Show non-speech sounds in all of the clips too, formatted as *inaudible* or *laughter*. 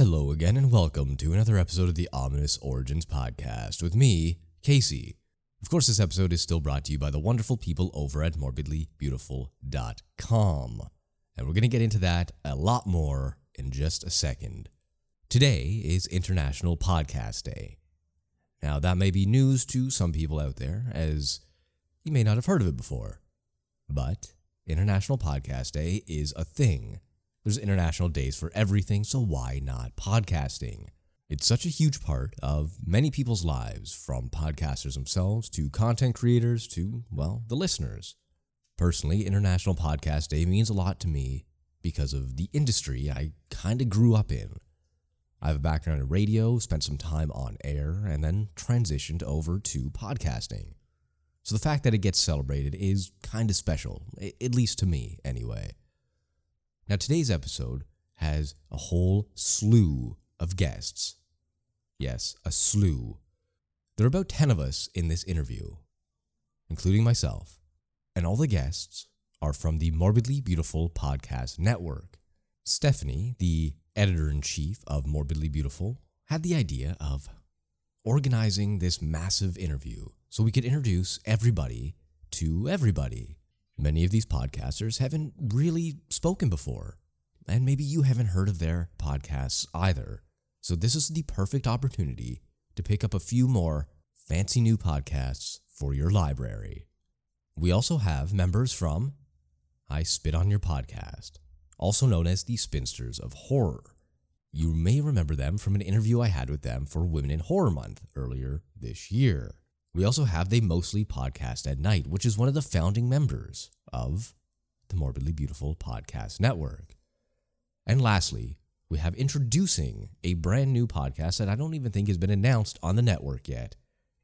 Hello again, and welcome to another episode of the Ominous Origins podcast with me, Casey. Of course, this episode is still brought to you by the wonderful people over at morbidlybeautiful.com. And we're going to get into that a lot more in just a second. Today is International Podcast Day. Now, that may be news to some people out there, as you may not have heard of it before. But International Podcast Day is a thing. There's international days for everything, so why not podcasting? It's such a huge part of many people's lives, from podcasters themselves to content creators to, well, the listeners. Personally, International Podcast Day means a lot to me because of the industry I kind of grew up in. I have a background in radio, spent some time on air, and then transitioned over to podcasting. So the fact that it gets celebrated is kind of special, at least to me, anyway. Now, today's episode has a whole slew of guests. Yes, a slew. There are about 10 of us in this interview, including myself, and all the guests are from the Morbidly Beautiful Podcast Network. Stephanie, the editor in chief of Morbidly Beautiful, had the idea of organizing this massive interview so we could introduce everybody to everybody. Many of these podcasters haven't really spoken before, and maybe you haven't heard of their podcasts either. So, this is the perfect opportunity to pick up a few more fancy new podcasts for your library. We also have members from I Spit on Your Podcast, also known as the Spinsters of Horror. You may remember them from an interview I had with them for Women in Horror Month earlier this year. We also have They Mostly Podcast at Night, which is one of the founding members of the Morbidly Beautiful Podcast Network. And lastly, we have introducing a brand new podcast that I don't even think has been announced on the network yet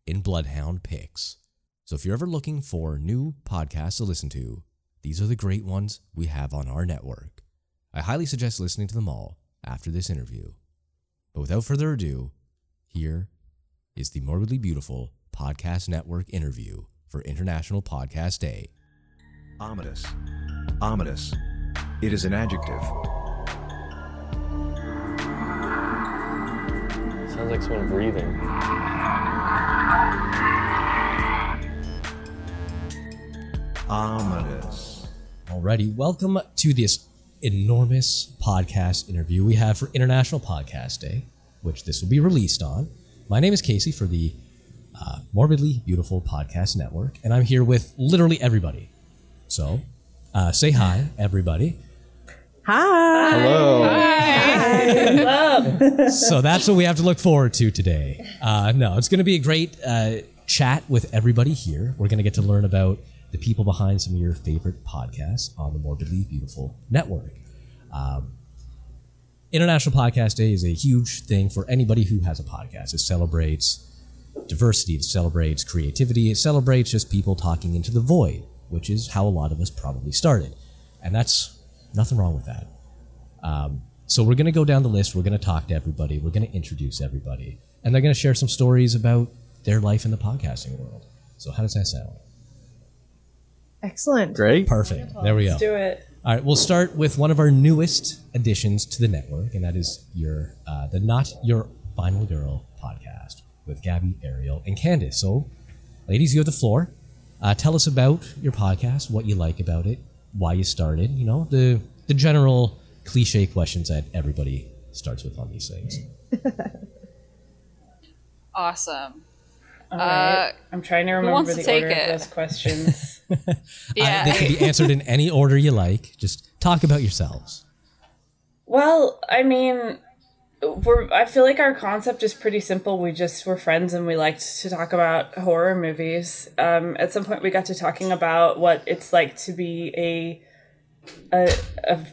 in Bloodhound Picks. So if you're ever looking for new podcasts to listen to, these are the great ones we have on our network. I highly suggest listening to them all after this interview. But without further ado, here is the Morbidly Beautiful Podcast Network interview for International Podcast Day. Ominous. Ominous. It is an adjective. Sounds like someone breathing. Ominous. Alrighty, welcome to this enormous podcast interview we have for International Podcast Day, which this will be released on. My name is Casey for the uh, Morbidly Beautiful Podcast Network, and I'm here with literally everybody. So, uh, say hi, everybody. Hi. Hello. so that's what we have to look forward to today. Uh, no, it's going to be a great uh, chat with everybody here. We're going to get to learn about the people behind some of your favorite podcasts on the Morbidly Beautiful Network. Um, International Podcast Day is a huge thing for anybody who has a podcast. It celebrates diversity, it celebrates creativity, it celebrates just people talking into the void, which is how a lot of us probably started. And that's nothing wrong with that. Um, so we're going to go down the list. We're going to talk to everybody. We're going to introduce everybody, and they're going to share some stories about their life in the podcasting world. So how does that sound? Excellent. Great. Perfect. There we go. Let's do it. All right, we'll start with one of our newest additions to the network, and that is your uh, the Not Your Final Girl podcast with Gabby, Ariel, and Candace. So, ladies, you have the floor. Uh, tell us about your podcast, what you like about it, why you started. You know the the general cliche questions that everybody starts with on these things. *laughs* Awesome. All right. Uh, I'm trying to who remember wants to the take order it? of those questions. *laughs* Uh, Yeah. they can be answered in any order you like. Just talk about yourselves. well, I mean, we're. I feel like our concept is pretty simple. We just were friends and we liked to talk about horror movies. Um, at some point, we got to talking about what it's like to be a a, a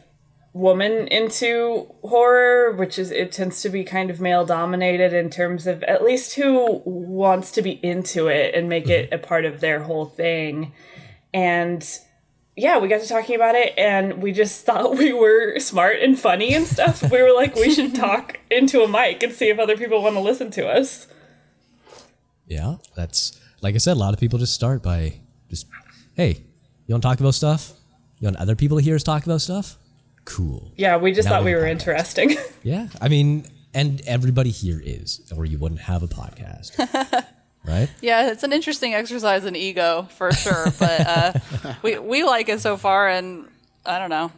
woman into horror, which is it tends to be kind of male dominated in terms of at least who wants to be into it and make it a part of their whole thing. And yeah, we got to talking about it and we just *laughs* thought we were smart and funny and stuff. we were like, we should talk *laughs* into a mic and see if other people want to listen to us. Yeah, that's like I said. A lot of people just start by just, hey, you want to talk about stuff? You want other people to hear us talk about stuff? cool. Yeah, we just Now thought we we were podcast. interesting. *laughs* Yeah, I mean, and everybody here is, or you wouldn't have a podcast, right? Yeah, it's an interesting exercise in ego for sure, but uh, *laughs* we we like it so far, and I don't know.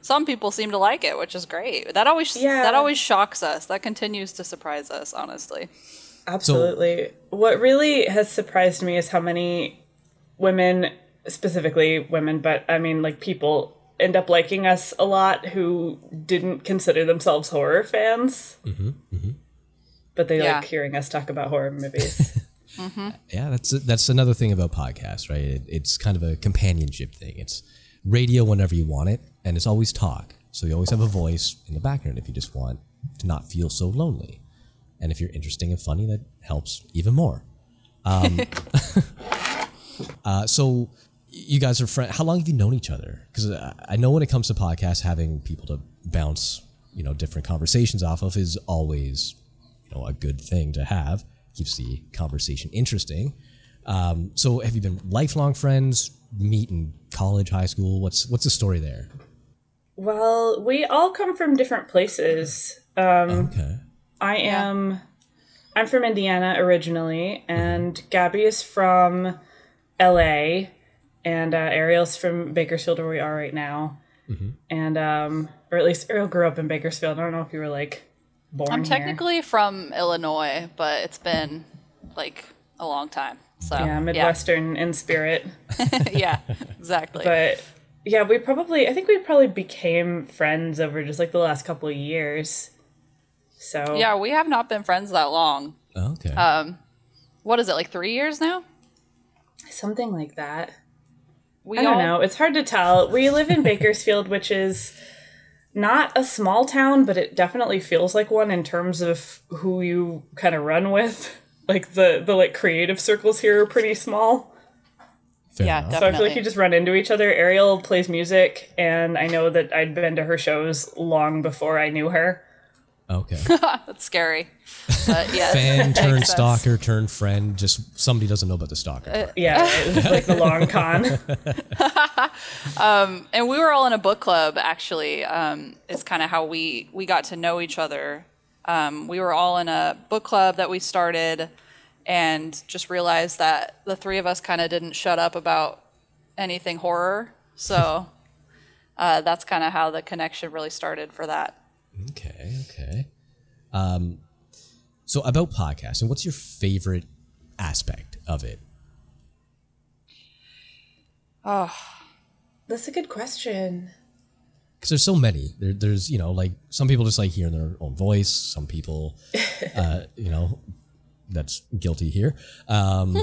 Some people seem to like it, which is great. That always Yeah. that always shocks us. That continues to surprise us, honestly. Absolutely. what really has surprised me is how many women, specifically women, but I mean, like people, end up liking us a lot who didn't consider themselves horror fans. But they Yeah. like hearing us talk about horror movies. *laughs* Yeah, that's that's another thing about podcasts, right? It, it's kind of a companionship thing. It's radio whenever you want it, and it's always talk. So you always have a voice in the background if you just want to not feel so lonely. And if you're interesting and funny, that helps even more. Um, *laughs* *laughs* uh, so you guys are friends. How long have you known each other? Because I know when it comes to podcasts, having people to bounce, you know, different conversations off of is always, you know, a good thing to have. Keeps the conversation interesting. Um, so have you been lifelong friends? Meet in college, high school? What's what's the story there? well, we all come from different places. Okay. I am I'm from Indiana originally, and Gabby is from LA, and uh, Ariel's from Bakersfield, where we are right now. And um, or at least Ariel grew up in Bakersfield. I don't know if you were like born. I'm here. technically from Illinois, but it's been like a long time. So yeah, Midwestern in spirit, *laughs* yeah, exactly. *laughs* but yeah, we probably I think we probably became friends over just like the last couple of years. So yeah, we have not been friends that long. Okay. Uh, What is it, like three years now? something like that. We I don't all- know. It's hard to tell. We live in *laughs* Bakersfield, which is not a small town, but it definitely feels like one in terms of who you kind of run with. *laughs* Like the the like creative circles here are pretty small. Fair yeah, enough. So I feel like you just run into each other. Ariel plays music, and I know that I'd been to her shows long before I knew her. Okay. *laughs* That's scary. But yeah. Fan *laughs* turn stalker turn friend. Just somebody doesn't know about the stalker. part. Yeah, it was like the long con. *laughs* um, and we were all in a book club actually um, is kind of how we we got to know each other um, we were all in a book club that we started and just realized that the three of us kind of didn't shut up about anything horror so uh, that's kind of how the connection really started for that Okay, okay. Um, so about podcasting, what's your favorite aspect of it? Oh, that's a good question. Because there's so many. There, there's you know like some people just like hearing their own voice. Some people, *laughs* uh, you know, that's guilty here. Um,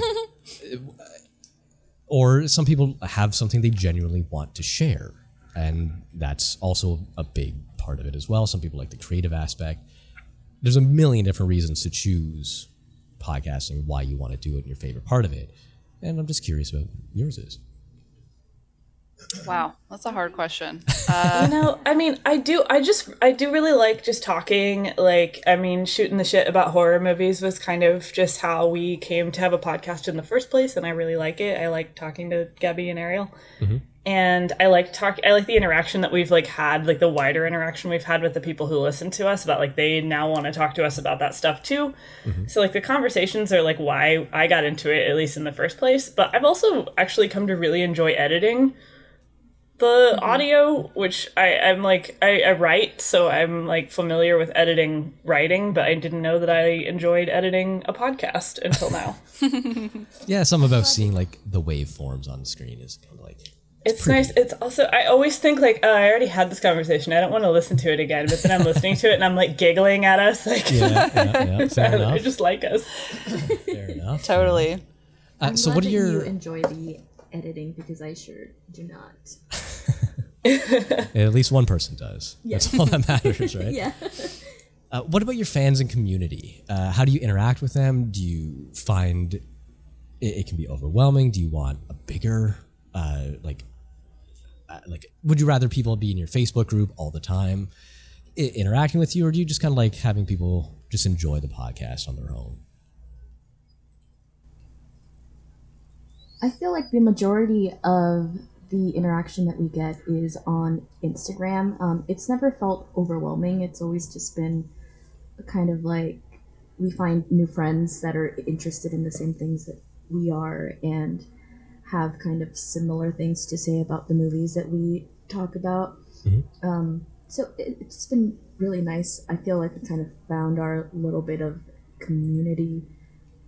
*laughs* or some people have something they genuinely want to share, and that's also a big part of it as well. Some people like the creative aspect. There's a million different reasons to choose podcasting, why you want to do it, and your favorite part of it. And I'm just curious about yours is. wow that's a hard question *laughs* you know i mean i do i just i do really like just talking like i mean shooting the shit about horror movies was kind of just how we came to have a podcast in the first place and i really like it i like talking to gabby and ariel mm-hmm. And i like talk i like the interaction that we've like had like the wider interaction we've had with the people who listen to us about like they now want to talk to us about that stuff too. Mm-hmm. So like the conversations are like why i got into it at least in the first place. But i've also actually come to really enjoy editing the mm-hmm. audio, which I, I'm like I, I write, so I'm like familiar with editing writing, but I didn't know that I enjoyed editing a podcast until now. *laughs* Yeah, something about seeing like the waveforms on the screen is kind of like it's nice. It's also I always think like oh, I already had this conversation. I don't want to listen to it again, but then I'm listening to it and I'm like giggling at us. Like yeah, yeah, *laughs* yeah. Fair I enough. just like us. Fair enough. totally Uh, so, Glad what are your you enjoy the editing because I sure do not. *laughs* at least one person does. That's all that matters, right? *laughs* Yeah. Uh, what about your fans and community? Uh, how do you interact with them? Do you find it, it can be overwhelming? Do you want a bigger, uh, like, like, would you rather people be in your Facebook group all the time, I- interacting with you, or do you just kind of like having people just enjoy the podcast on their own? I feel like the majority of the interaction that we get is on Instagram. Um, it's never felt overwhelming. It's always just been kind of like we find new friends that are interested in the same things that we are and have kind of similar things to say about the movies that we talk about. Um, so it, it's been really nice. I feel like we kind of found our little bit of community.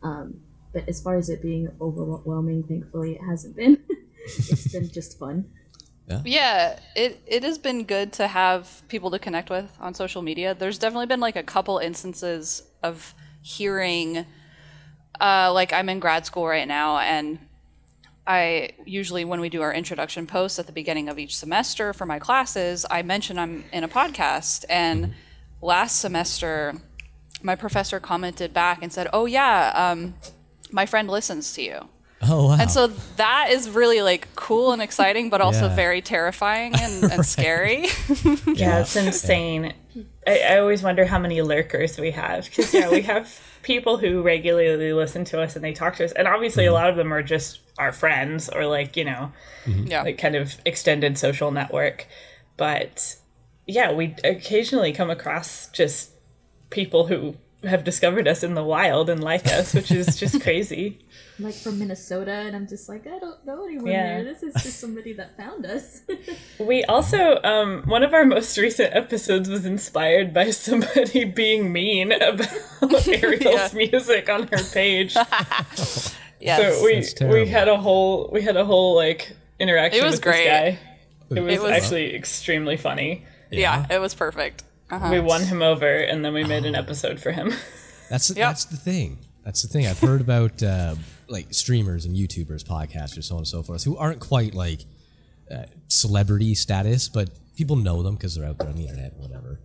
Um, but as far as it being overwhelming, thankfully it hasn't been. *laughs* it's been *laughs* just fun. Yeah, it, it has been good to have people to connect with on social media. There's definitely been like a couple instances of hearing, uh, like I'm in grad school right now, and I usually, when we do our introduction posts at the beginning of each semester for my classes, I mention I'm in a podcast. And last semester, my professor commented back and said, Oh, yeah, um, my friend listens to you. Oh wow. And so that is really like cool and exciting, but also Yeah. very terrifying and, and *laughs* scary. *laughs* Yeah, it's insane. I, I always wonder how many lurkers we have because yeah, we have *laughs* people who regularly listen to us and they talk to us, and obviously a mm-hmm. lot of them are just our friends or like you know, mm-hmm. yeah. like kind of extended social network. But yeah, we occasionally come across just people who have discovered us in the wild and like us, which is just *laughs* crazy. Like from Minnesota, and I'm just like, I don't know anyone Yeah. here. This is just somebody that found us. *laughs* We also, um, one of our most recent episodes was inspired by somebody *laughs* being mean about *laughs* Ariel's music on her page. yes. so we That's terrible. we had a whole we had a whole like interaction It was with great. this guy. It was, was- actually extremely funny. yeah, it was perfect. Uh-huh. We won him over, and then we made an episode for him. That's that's the thing. That's the thing. I've heard about uh, *laughs* like streamers and YouTubers, podcasters, so on and so forth, who aren't quite like uh, celebrity status, but people know them because they're out there on the internet, whatever.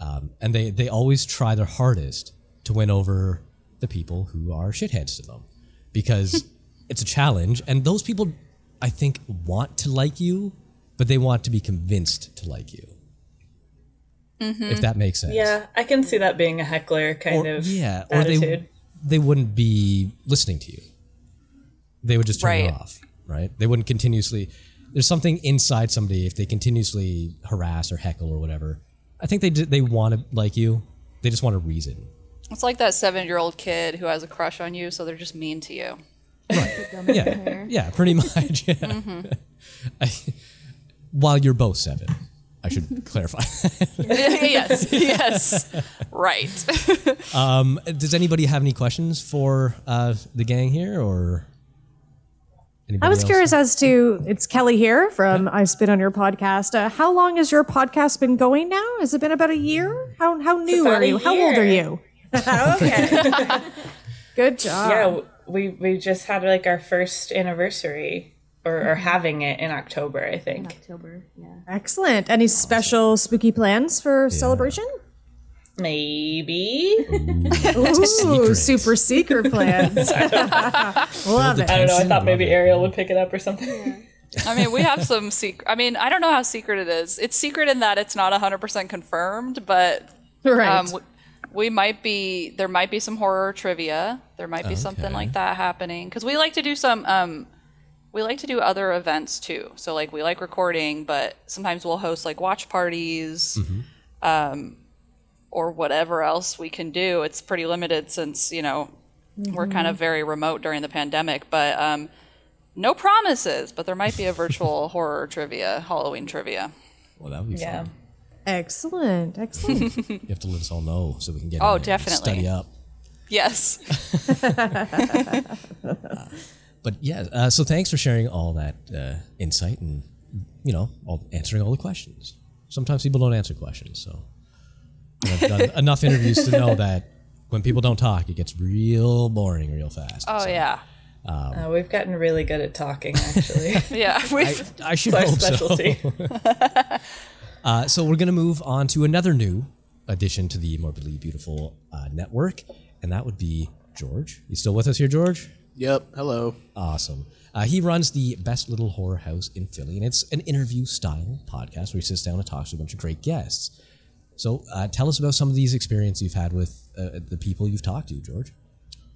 Um, and they they always try their hardest to win over the people who are shitheads to them, because *laughs* it's a challenge. And those people, I think, want to like you, but they want to be convinced to like you. If that makes sense. Yeah, I can see that being a heckler kind Or- of yeah, or attitude. they they wouldn't be listening to you. They would just turn Right. it off, right? They wouldn't continuously. There's something inside somebody if they continuously harass or heckle or whatever. I think they d- they want to like you. They just want a reason. It's like that seven year old kid who has a crush on you, so they're just mean to you. Yeah, yeah, pretty *laughs* much. Yeah. Mm-hmm. *laughs* I, while you're both seven, I should *laughs* clarify. *laughs* yes, yes. Right. *laughs* Does anybody have any questions for uh, the gang here, or? I was anybody curious as to it's Kelly here from I Spit on Your podcast. Uh, how long has your podcast been going now? Has it been about a year? How how new are you? How old are you? okay. Good job. yeah, we we just had like our first anniversary, or, or having it in October, I think. October, yeah. Excellent. Any special spooky plans for celebration? Maybe. Ooh, Secret. super secret plans. Love *laughs* it. I don't know. I thought maybe. Ariel would pick it up or something. I mean, we have some secret. I mean, I don't know how secret it is. It's secret in that it's not 100% confirmed, but Right. um, we, we might be, there might be some horror trivia. There might be something like that happening. Because we like to do some, um, we like to do other events too. So, like, we like recording, but sometimes we'll host like watch parties. Um, or whatever else we can do. It's pretty limited since, you know, we're kind of very remote during the pandemic, but um, no promises, but there might be a virtual *laughs* horror trivia, Halloween trivia. Well, that would be Yeah. fun. Excellent. Excellent. *laughs* You have to let us all know so we can get. Oh, in there and definitely. Study up. Yes. *laughs* But yeah, uh, so thanks for sharing all that uh, insight and you know, all, answering all the questions. Sometimes people don't answer questions, so I've done *laughs* enough interviews to know that when people don't talk, it gets real boring real fast. Oh, So yeah. Uh, we've gotten really good at talking, actually. *laughs* Yeah. We've, I should It's our hope specialty. so. *laughs* Uh, so we're gonna move on to another new addition to the Morbidly Beautiful uh, network, and that would be George. You still with us here, George? Yep. Hello. Awesome. Uh, he runs the Best Little Horror House in Philly, and it's an interview style podcast where he sits down and talks to a bunch of great guests. So uh, tell us about some of these experiences you've had with uh, the people you've talked to, George.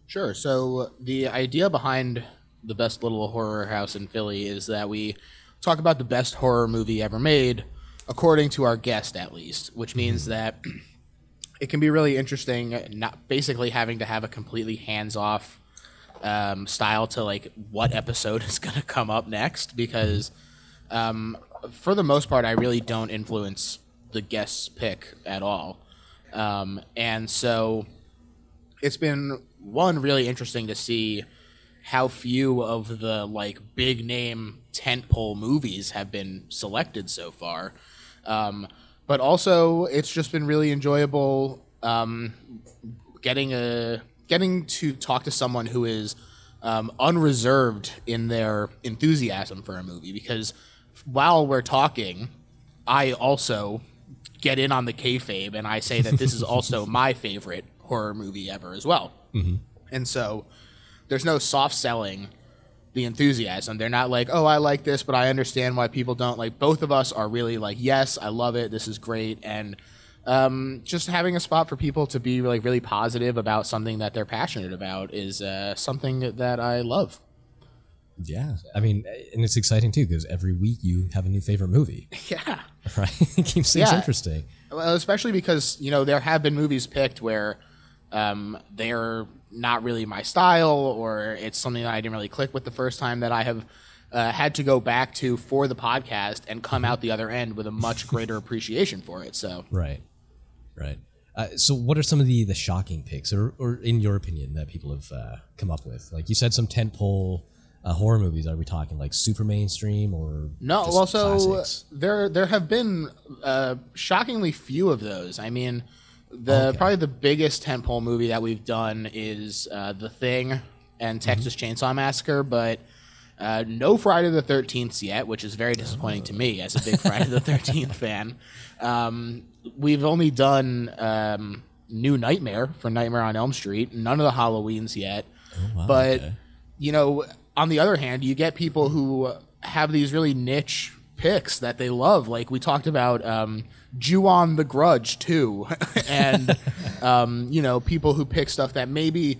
Sure. So the idea behind the best little horror house in Philly is that we talk about the best horror movie ever made, according to our guest at least, which means that *clears throat* it can be really interesting. Not basically having to have a completely hands off um, style to like what episode *laughs* is going to come up next because um, for the most part, I really don't influence the guest's pick at all. Um, and so it's been one really interesting to see how few of the like big name tentpole movies have been selected so far. Um, but also, it's just been really enjoyable um, getting a getting to talk to someone who is um, unreserved in their enthusiasm for a movie because while we're talking, I also get in on the kayfabe and I say that this is also *laughs* my favorite horror movie ever as well. Mm-hmm. And so there's no soft selling the enthusiasm. They're not like, oh, I like this, but I understand why people don't. Like both of us are really like, yes, I love it. This is great. And um, just having a spot for people to be like really positive about something that they're passionate about is uh, something that I love. Yeah, I mean, and it's exciting too because every week you have a new favorite movie. *laughs* Yeah, *laughs* right. it keeps things Yeah. interesting. Well, especially because you know there have been movies picked where um, they're not really my style, or it's something that I didn't really click with the first time that I have uh, had to go back to for the podcast and come out the other end with a much greater appreciation for it. So Right, right. Uh, so, what are some of the the shocking picks, or, or in your opinion, that people have uh, come up with? Like you said, some tentpole uh, horror movies. Are we talking like super mainstream or No, just so classics? there there have been uh, shockingly few of those. I mean, the probably the biggest tentpole movie that we've done is uh, The Thing and Texas Chainsaw Massacre, but uh, no Friday the Thirteenth yet, which is very disappointing to me as a big Friday the Thirteenth *laughs* fan. Um, we've only done um, New Nightmare for Nightmare on Elm Street, none of the Halloweens yet, wow, but okay. you know, on the other hand, you get people who have these really niche picks that they love. Like we talked about um, Ju-on the Grudge too, *laughs* and um, you know, people who pick stuff that maybe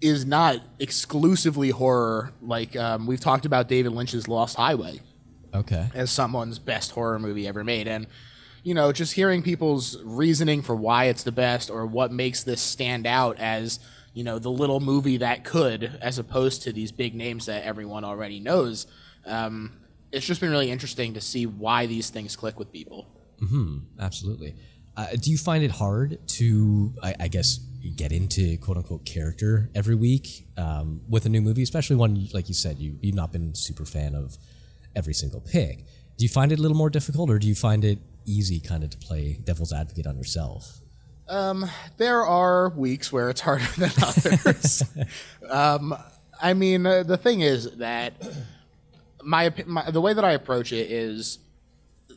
is not exclusively horror. Like um, we've talked about David Lynch's Lost Highway Okay. as someone's best horror movie ever made, and you know, just hearing people's reasoning for why it's the best or what makes this stand out as you know the little movie that could, as opposed to these big names that everyone already knows. Um, it's just been really interesting to see why these things click with people. Absolutely. Uh, do you find it hard to, I, I guess, get into quote unquote character every week um, with a new movie, especially one like you said you you've not been super fan of every single pick. Do you find it a little more difficult, or do you find it easy, kind of, to play devil's advocate on yourself? there are weeks where it's harder *laughs* than others. um, I mean, uh, the thing is that my, my the way that I approach it is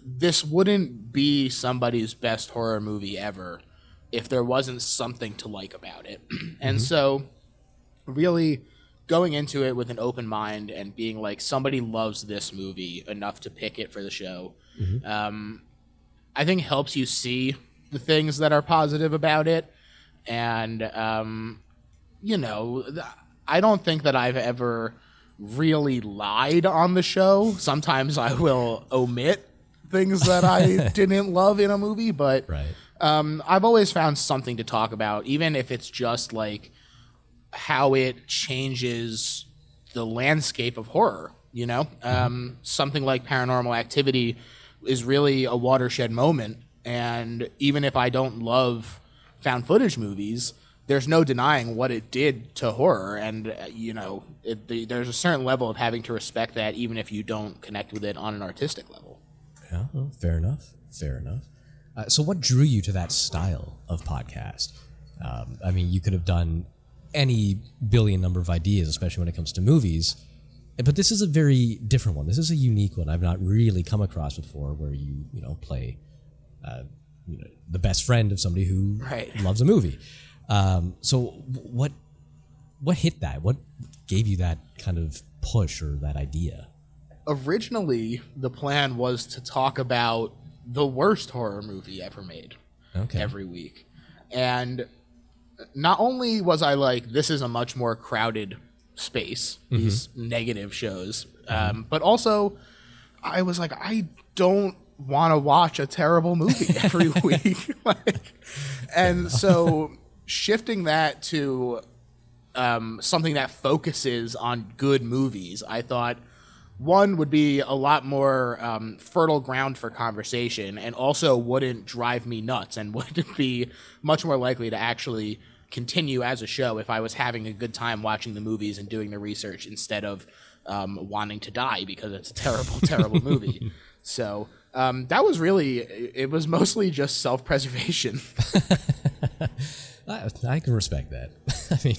this wouldn't be somebody's best horror movie ever if there wasn't something to like about it. *clears throat* and so, really going into it with an open mind and being like, somebody loves this movie enough to pick it for the show. Um, I think helps you see the things that are positive about it. And, um, you know, I don't think that I've ever really lied on the show. Sometimes I will omit things that I *laughs* didn't love in a movie, but Right. um, I've always found something to talk about, even if it's just like how it changes the landscape of horror. You know, um, something like Paranormal Activity is really a watershed moment, and even if I don't love found footage movies, there's no denying what it did to horror, and uh, you know, it, the, there's a certain level of having to respect that, even if you don't connect with it on an artistic level. Yeah, well, fair enough. Fair enough. Uh, so, what drew you to that style of podcast? Um, I mean, you could have done any billion number of ideas, especially when it comes to movies. But this is a very different one. This is a unique one I've not really come across before, where you you know play uh, you know, the best friend of somebody who Right. loves a movie. Um, so, what what hit that? What gave you that kind of push or that idea? originally the plan was to talk about the worst horror movie ever made Okay. every week. And not only was I like, this is a much more crowded space, these negative shows, um, but also I was like, I don't want to watch a terrible movie *laughs* every *laughs* week. *laughs* like, and so shifting that to um, something that focuses on good movies, I thought one would be a lot more um, fertile ground for conversation and also wouldn't drive me nuts and would be much more likely to actually continue as a show if I was having a good time watching the movies and doing the research instead of um, wanting to die because it's a terrible, *laughs* terrible movie. So um, that was really, it was mostly just self preservation. *laughs* I, I can respect that. *laughs* I mean,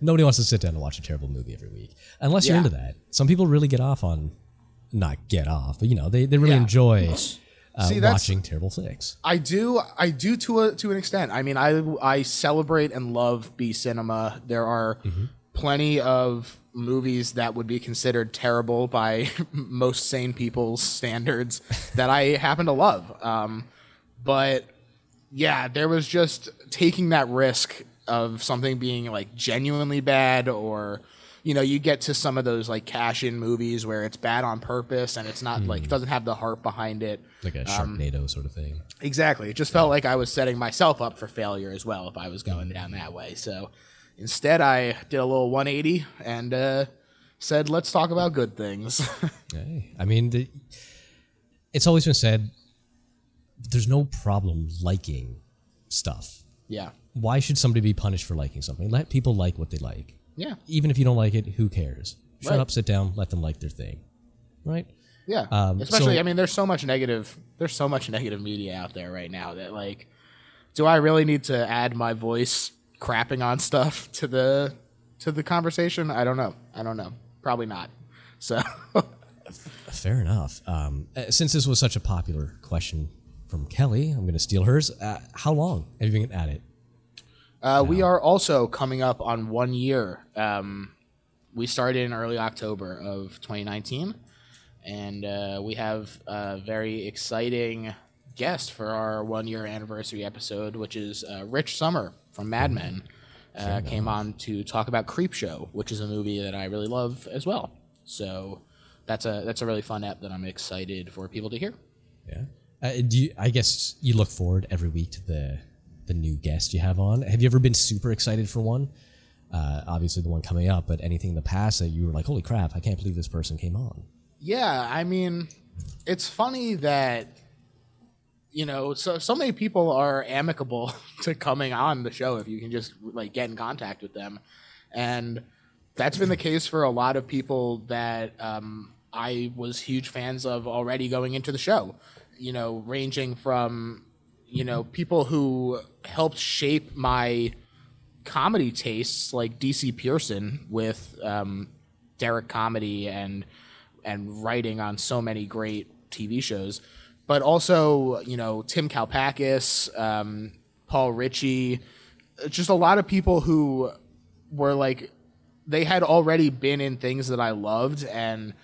nobody wants to sit down and watch a terrible movie every week, unless you're Yeah. into that. Some people really get off on, not get off, but you know, they, they really Yeah. enjoy uh, See, that's- watching terrible flicks. I do, I do to a to an extent. I mean, I I celebrate and love B cinema. There are plenty of movies that would be considered terrible by *laughs* most sane people's standards that I happen to love. Um, but yeah, there was just taking that risk of something being like genuinely bad or you know, you get to some of those like cash in movies where it's bad on purpose and it's not like mm. doesn't have the heart behind it. Like a um, Sharknado sort of thing. Exactly. It just felt like I was setting myself up for failure as well if I was going mm. down that way. So instead, I did a little 180 and uh, said, let's talk about good things. *laughs* Hey, I mean, the, it's always been said there's no problem liking stuff. yeah. Why should somebody be punished for liking something? Let people like what they like. Yeah. Even if you don't like it, who cares? Shut Right. up, sit down, let them like their thing. Right? Yeah. Um, Especially, so- I mean, there's so much negative, there's so much negative media out there right now that, like, do I really need to add my voice crapping on stuff *laughs* to the to the conversation? I don't know. I don't know. Probably not. So *laughs* Fair enough. Um, uh, since this was such a popular question from Kelly, I'm going to steal hers. Uh, how long have you been at it? Uh, we are also coming up on one year. Um, we started in early October of 2019, and uh, we have a very exciting guest for our one year anniversary episode, which is uh, Rich Sommer from Mad Men. Uh, came on to talk about Creep Show, which is a movie that I really love as well. So that's a that's a really fun app that I'm excited for people to hear. Yeah. Uh, do you, I guess you look forward every week to the the new guest you have on. Have you ever been super excited for one? Uh, obviously, the one coming up, but anything in the past that you were like, "Holy crap! I can't believe this person came on." Yeah, I mean, it's funny that you know, so so many people are amicable *laughs* to coming on the show if you can just like get in contact with them, and that's been the case for a lot of people that um, I was huge fans of already going into the show. You know, ranging from you know people who helped shape my comedy tastes like DC Pierson with um, Derrick comedy and and writing on so many great TV shows, but also you know Tim Kalpakis, um, Paul Ritchie, just a lot of people who were like they had already been in things that I loved and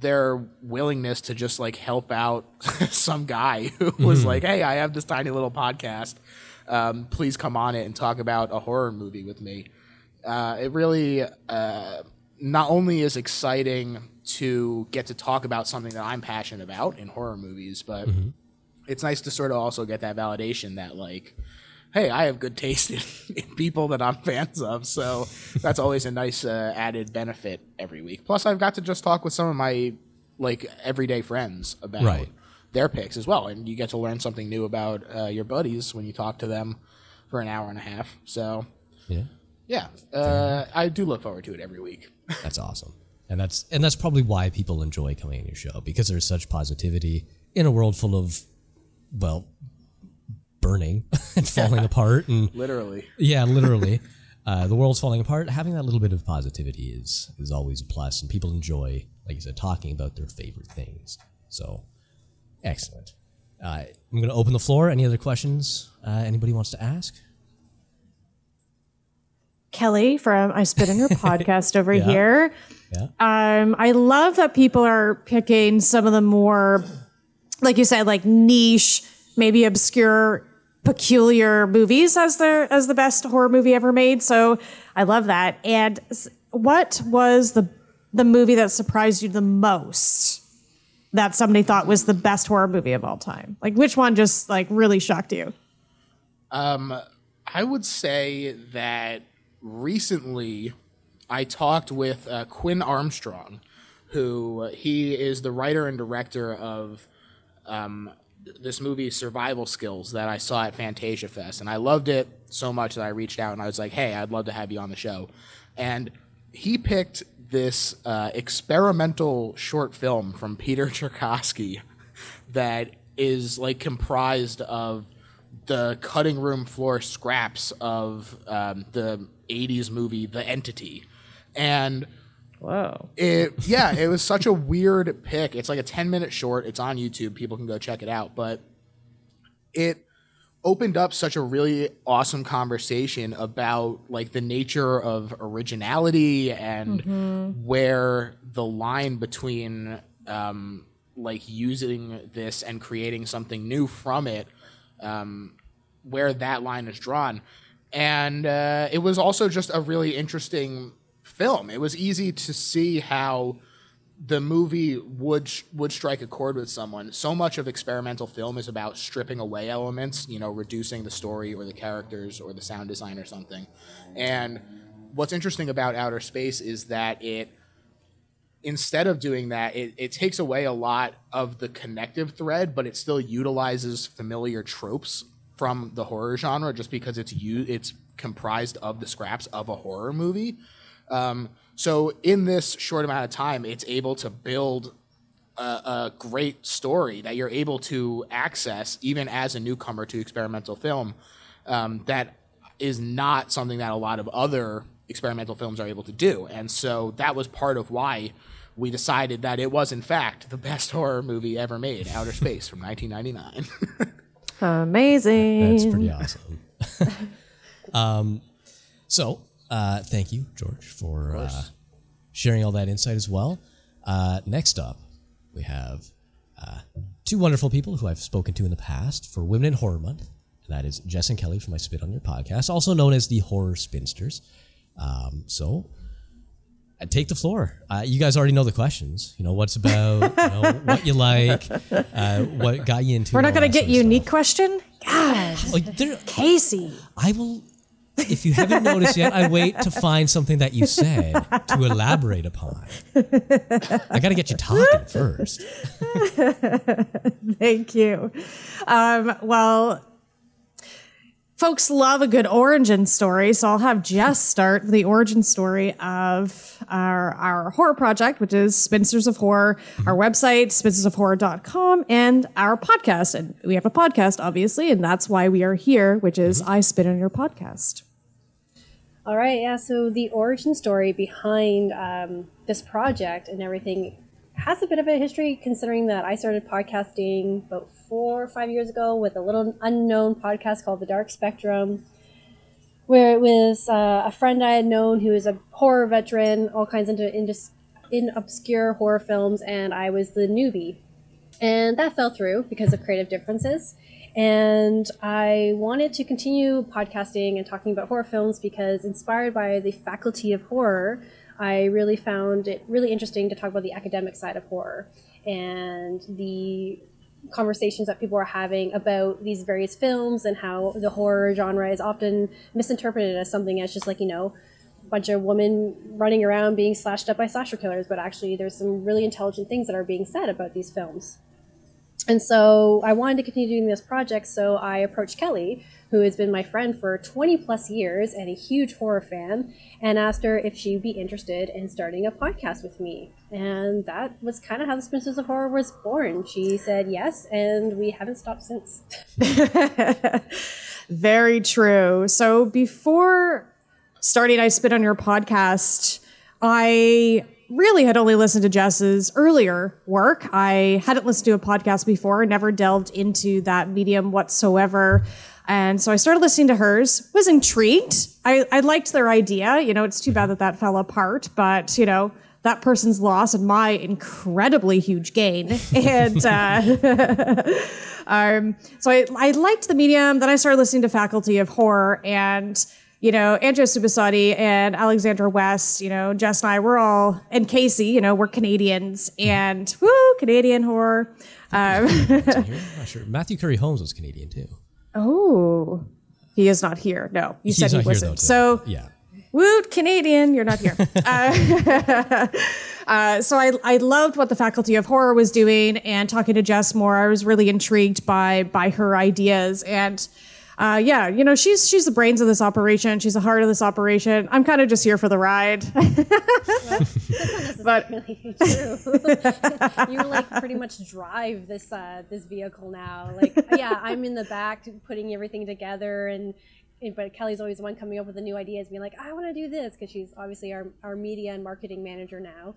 their willingness to just like help out *laughs* some guy who was like, "Hey, I have this tiny little podcast. Um, please come on it and talk about a horror movie with me." Uh, it really uh, not only is exciting to get to talk about something that I'm passionate about in horror movies, but it's nice to sort of also get that validation that like hey i have good taste in, *laughs* in people that i'm fans of. So that's always a nice uh, added benefit every week. Plus i've got to just talk with some of my like everyday friends about Right. their picks as well. And you get to learn something new about uh, your buddies when you talk to them for an hour and a half. So Yeah, yeah uh, i do look forward to it every week. *laughs* That's awesome, and that's and that's probably why people enjoy coming on your show because there's such positivity in a world full of, well, burning *laughs* and falling apart and literally Yeah, literally. *laughs* uh, the world's falling apart. Having that little bit of positivity is is always a plus, and people enjoy, like you said, talking about their favorite things. So, excellent. Uh, I'm going to open the floor. Any other questions? Uh, anybody wants to ask? Kelly from I Spit in Your *laughs* podcast over Yeah. here. Yeah. Um, I love that people are picking some of the more, like you said, like niche, maybe obscure, peculiar movies as the as the best horror movie ever made. So I love that. And what was the the movie that surprised you the most? that somebody thought was the best horror movie of all time? Like, which one just like really shocked you? Um, I would say that recently I talked with uh, Quinn Armstrong, who he is the writer and director of um, this movie Survival Skills that I saw at Fantasia Fest, and I loved it so much that I reached out and I was like, "Hey, I'd love to have you on the show," and he picked this uh, experimental short film from Peter *laughs* Tscherkassky that is like comprised of the cutting room floor scraps of um, the 80s movie The Entity. And Whoa. it yeah, it was such a weird pick. It's like a 10 minute short. It's on YouTube. People can go check it out, but it opened up such a really awesome conversation about like the nature of originality and where the line between um, like using this and creating something new from it um, where that line is drawn and uh, it was also just a really interesting film it was easy to see how the movie would would strike a chord with someone. So much of experimental film is about stripping away elements, you know, reducing the story or the characters or the sound design or something. And what's interesting about Outer Space is that it instead of doing that, it, it takes away a lot of the connective thread, but it still utilizes familiar tropes from the horror genre just because it's u- it's comprised of the scraps of a horror movie. Um, so in this short amount of time, it's able to build a, a great story that you're able to access even as a newcomer to experimental film. Um, that is not something that a lot of other experimental films are able to do, and so that was part of why we decided that it was in fact the best *laughs* horror movie ever made, Outer Space from 1999. Amazing. That's pretty awesome. *laughs* um, so, uh, thank you, George, for uh, sharing all that insight as well. Uh, next up, we have uh, two wonderful people who I've spoken to in the past for Women in Horror Month. And that is Jess and Kelly from My Spit on Your podcast, also known as the Horror Spinsters. Um, so, uh, take the floor. Uh, you guys already know the questions. You know what's about, you know, *laughs* what you like, uh, what got you into. We're not going to get unique stuff. question? God, Like, Casey. I will. If you haven't noticed yet, I wait to find something that you said to elaborate upon. I got to get you talking first. Thank you. Um, well, folks love a good origin story, so I'll have Jess start the origin story of our, our horror project, which is Spinsters of Horror, our website, spinstersofhorror.com, and our podcast. And we have a podcast, obviously, and that's why we are here, which is I Spit on Your Podcast. All right, yeah. So the origin story behind um, this project and everything has a bit of a history, considering that I started podcasting about four or five years ago with a little unknown podcast called The Dark Spectrum, where it was uh, a friend I had known who is a horror veteran, all kinds into into in obscure horror films, and I was the newbie, and that fell through because of creative differences. And I wanted to continue podcasting and talking about horror films because, inspired by the faculty of horror, I really found it really interesting to talk about the academic side of horror and the conversations that people are having about these various films and how the horror genre is often misinterpreted as something as just like, you know, a bunch of women running around being slashed up by slasher killers, but actually there's some really intelligent things that are being said about these films. And so I wanted to continue doing this project, so I approached Kelly, who has been my friend for 20 plus years and a huge horror fan, and asked her if she'd be interested in starting a podcast with me. And that was kind of how the Spinsters of Horror was born. She said yes, and we haven't stopped since. *laughs* Very true. So before starting I Spit on Your podcast, I really had only listened to Jess's earlier work. I hadn't listened to a podcast before, never delved into that medium whatsoever. And so I started listening to hers, was intrigued. I, I liked their idea. You know, it's too bad that that fell apart, but, you know, that person's loss and my incredibly huge gain. *laughs* And uh, *laughs* um, so I, I liked the medium. Then I started listening to Faculty of Horror and you know, Andrea Subissati and Alexandra West, you know, Jess and I, we're all, and Casey, you know, we're Canadians and woo, Canadian horror. Um, sure. Matthew Currie Holmes was Canadian too. oh, he is not here. No, you He's said he wasn't. though. So yeah. Woot, Canadian, you're not here. *laughs* uh, *laughs* uh, so I, I loved what the Faculty of Horror was doing, and talking to Jess more, I was really intrigued by by her ideas. And uh, yeah, you know, she's she's the brains of this operation. She's the heart of this operation. I'm kind of just here for the ride. *laughs* but *laughs* really true. you like pretty much drive this uh, this vehicle now. Like, yeah, I'm in the back putting everything together, and, and- but Kelly's always the one coming up with the new ideas, being like, I want to do this because she's obviously our our media and marketing manager now.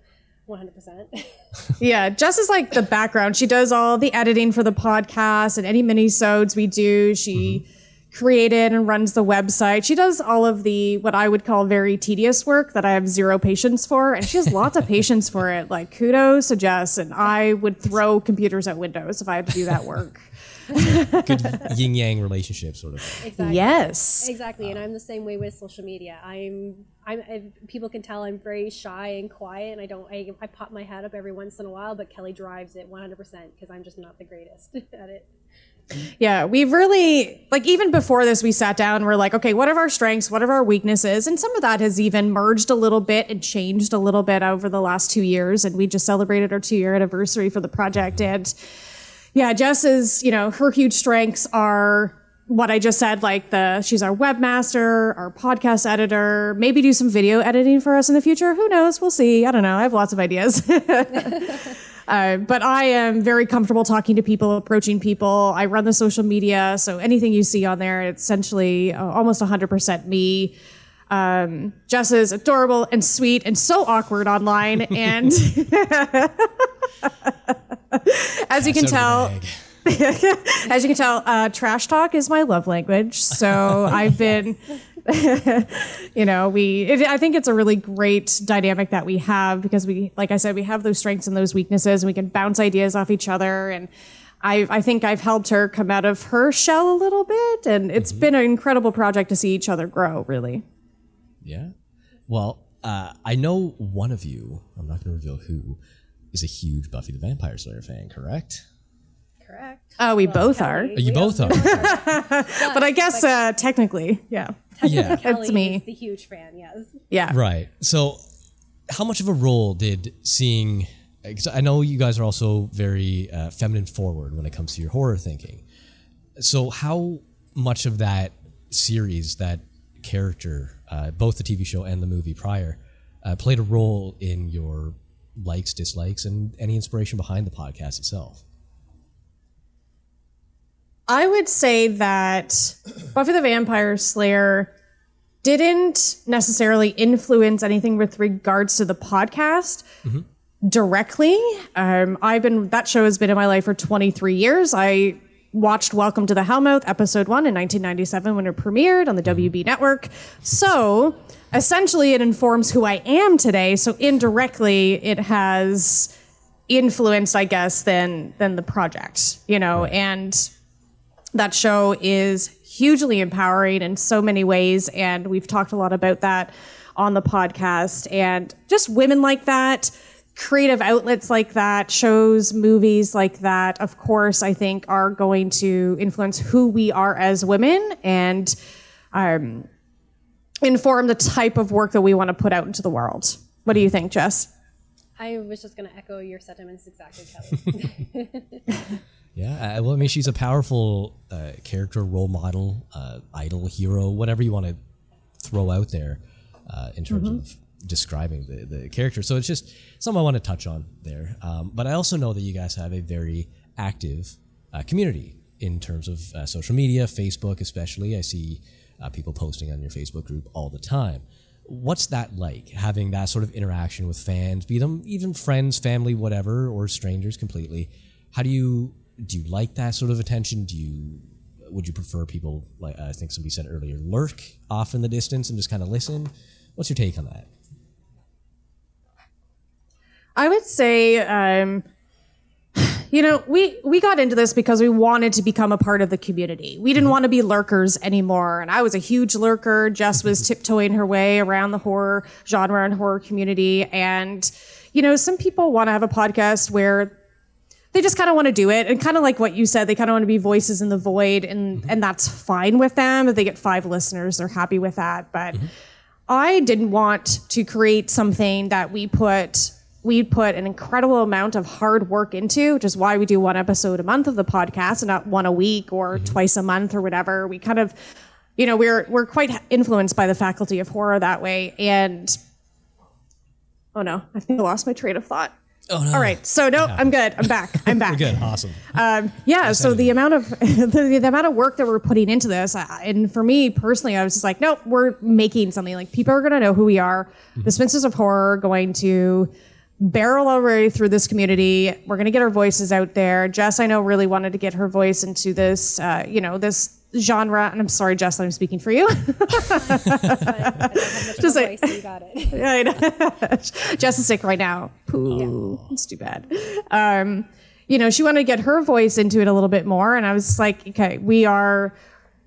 100%. *laughs* yeah, Jess is like the background. She does all the editing for the podcast and any mini-sodes we do. She created and runs the website. She does all of the what I would call very tedious work that I have zero patience for, and she has *laughs* lots of patience for it. Like kudos to Jess, and I would throw computers at windows if I had to do that work. *laughs* Good *laughs* yin yang relationship, sort of. Exactly. Yes. Exactly, and I'm the same way with social media. I'm, I'm. I, people can tell I'm very shy and quiet, and I don't. I, I pop my head up every once in a while, but Kelly drives it 100 percent because I'm just not the greatest at it. Yeah, we've really like even before this, we sat down. We're like, okay, what are our strengths? What are our weaknesses? And some of that has even merged a little bit and changed a little bit over the last two years. And we just celebrated our two year anniversary for the project. And yeah, Jess is, you know, her huge strengths are what I just said, like the she's our webmaster, our podcast editor, maybe do some video editing for us in the future. Who knows? We'll see. I don't know. I have lots of ideas. *laughs* *laughs* Uh, but I am very comfortable talking to people, approaching people. I run the social media, so anything you see on there, it's essentially uh, almost 100% me. Um, Jess is adorable and sweet and so awkward online, *laughs* and *laughs* as you can tell, of the bag. as you can tell, uh, trash talk is my love language. So *laughs* I've been, *laughs* you know, we. It, I think it's a really great dynamic that we have because we, like I said, we have those strengths and those weaknesses, and we can bounce ideas off each other. And I, I think I've helped her come out of her shell a little bit, and it's been an incredible project to see each other grow. Really. Yeah. Well, uh, I know one of you. I'm not going to reveal who. Is a huge Buffy the Vampire Slayer fan, correct? Correct. Oh, we both are, Kelly. You both are. *laughs* *laughs* but I guess uh, technically, yeah, yeah. Kelly me. is the huge fan. Yes. yeah. Right. So, how much of a role did seeing? 'cause I know you guys are also very uh, feminine forward when it comes to your horror thinking. So, how much of that series, that character, uh, both the TV show and the movie prior, uh, played a role in your likes, dislikes, and any inspiration behind the podcast itself? I would say that Buffy the Vampire Slayer didn't necessarily influence anything with regards to the podcast directly. Um, I've been that show has been in my life for 23 years. I watched Welcome to the Hellmouth episode one in 1997 when it premiered on the WB network. So essentially, it informs who I am today. So indirectly, it has influenced, I guess, than than the project. You know, and that show is hugely empowering in so many ways and we've talked a lot about that on the podcast. And just women like that creative outlets like that shows movies like that of course i think are going to influence who we are as women and um, inform the type of work that we want to put out into the world. What do you think jess? I was just going to echo your sentiments exactly, Kelly. *laughs* *laughs* Yeah, well, I mean, she's a powerful uh, character, role model, uh, idol, hero, whatever you want to throw out there uh, in terms of describing the, the character. So it's just something I want to touch on there. Um, but I also know that you guys have a very active uh, community in terms of uh, social media, Facebook especially. I see uh, people posting on your Facebook group all the time. What's that like, having that sort of interaction with fans, be them even friends, family, whatever, or strangers completely? How do you do you like that sort of attention? Do you would you prefer people like I think somebody said earlier lurk off in the distance and just kind of listen? What's your take on that? I would say, um, *sighs* you know, we we got into this because we wanted to become a part of the community. We didn't want to be lurkers anymore, and I was a huge lurker. Jess was tiptoeing her way around the horror genre and horror community, and you know, some people want to have a podcast where they just kind of want to do it and kind of like what you said they kind of want to be voices in the void and mm-hmm. and that's fine with them if they get five listeners they're happy with that but mm-hmm. i didn't want to create something that we put we put an incredible amount of hard work into which is why we do one episode a month of the podcast and not one a week or mm-hmm. twice a month or whatever. We kind of you know we're we're quite influenced by the faculty of horror that way and oh no i think i lost my train of thought Oh no. all right. So no i'm good. I'm back. I'm *laughs* back. Good. Awesome. um, yeah so the amount of *laughs* the, the amount of work that we're putting into this uh, and for me personally i was just like nope we're making something. Like people are going to know who we are. The spinsters of horror are going to barrel our way through this community. We're going to get our voices out there. Jess i know really wanted to get her voice into this uh, you know this genre and i'm sorry jess i'm speaking for you *laughs* *laughs* Just like- voice, you got it. *laughs* Yeah, I know. Jess is sick right now. Pooh. It's too bad. Um, you know, she wanted to get her voice into it a little bit more, and I was like, okay, we are.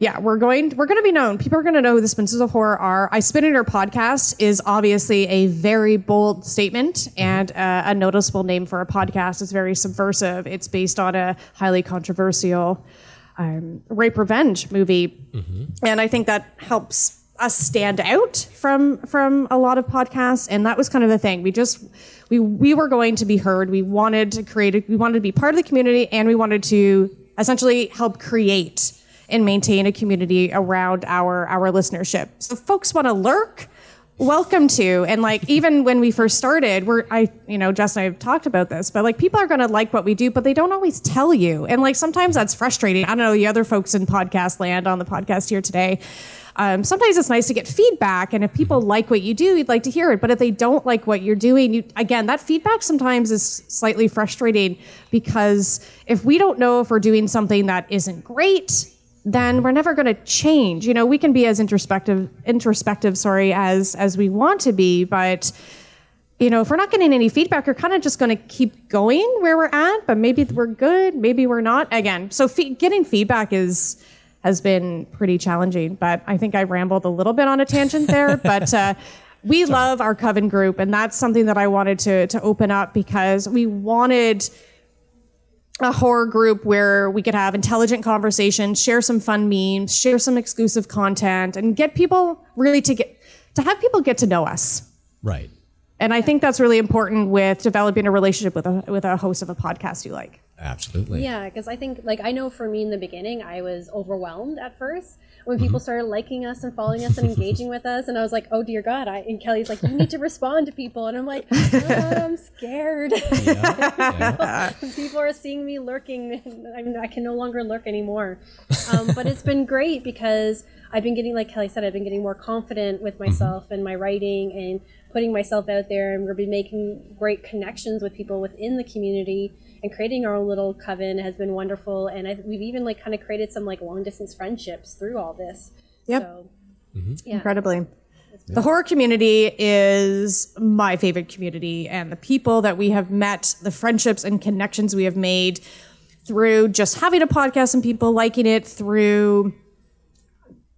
Yeah, we're going. We're going to be known. People are going to know who the Spinsters of Horror are. I Spit on Your podcast is obviously a very bold statement and uh, a noticeable name for a podcast. It's very subversive. It's based on a highly controversial um, rape revenge movie, and I think that helps us stand out from from a lot of podcasts. And that was kind of the thing. We just we we were going to be heard. We wanted to create. A, we wanted to be part of the community, and we wanted to essentially help create and maintain a community around our our listenership. So, folks want to lurk welcome to. And like even when we first started we're i you know jess and i have talked about this but like people are going to like what we do but they don't always tell you. And like sometimes that's frustrating. I don't know the other folks in podcast land on the podcast here today. Um, sometimes it's nice to get feedback and if people like what you do you'd like to hear it. But if they don't like what you're doing you again that feedback sometimes is slightly frustrating because if we don't know if we're doing something that isn't great then we're never going to change. You know, we can be as introspective, introspective, sorry, as as we want to be, but you know, if we're not getting any feedback, we're kind of just going to keep going where we're at. But maybe we're good, maybe we're not. Again, so fe- getting feedback is has been pretty challenging. But I think I rambled a little bit on a tangent there. *laughs* but uh, we love our coven group, and that's something that I wanted to to open up because we wanted a horror group where we could have intelligent conversations, share some fun memes, share some exclusive content, and get people really to get to have people get to know us. Right. And I think that's really important with developing a relationship with a with a host of a podcast you like. Absolutely. Yeah, because I think, like, I know for me in the beginning, I was overwhelmed at first when people started liking us and following us and engaging with us, and I was like, "Oh dear God!" I, and Kelly's like, "You need to respond to people," and I'm like, oh, "I'm scared." *laughs* *laughs* people are seeing me lurking. I, mean, I can no longer lurk anymore. Um, but it's been great because I've been getting, like Kelly said, I've been getting more confident with myself and my writing and putting myself out there, and we've been making great connections with people within the community and creating our own little coven has been wonderful. And I, we've even like kind of created some like long distance friendships through all this. Yep. So, mm-hmm. yeah. Incredibly. The horror community is my favorite community, and the people that we have met, the friendships and connections we have made through just having a podcast and people liking it, through,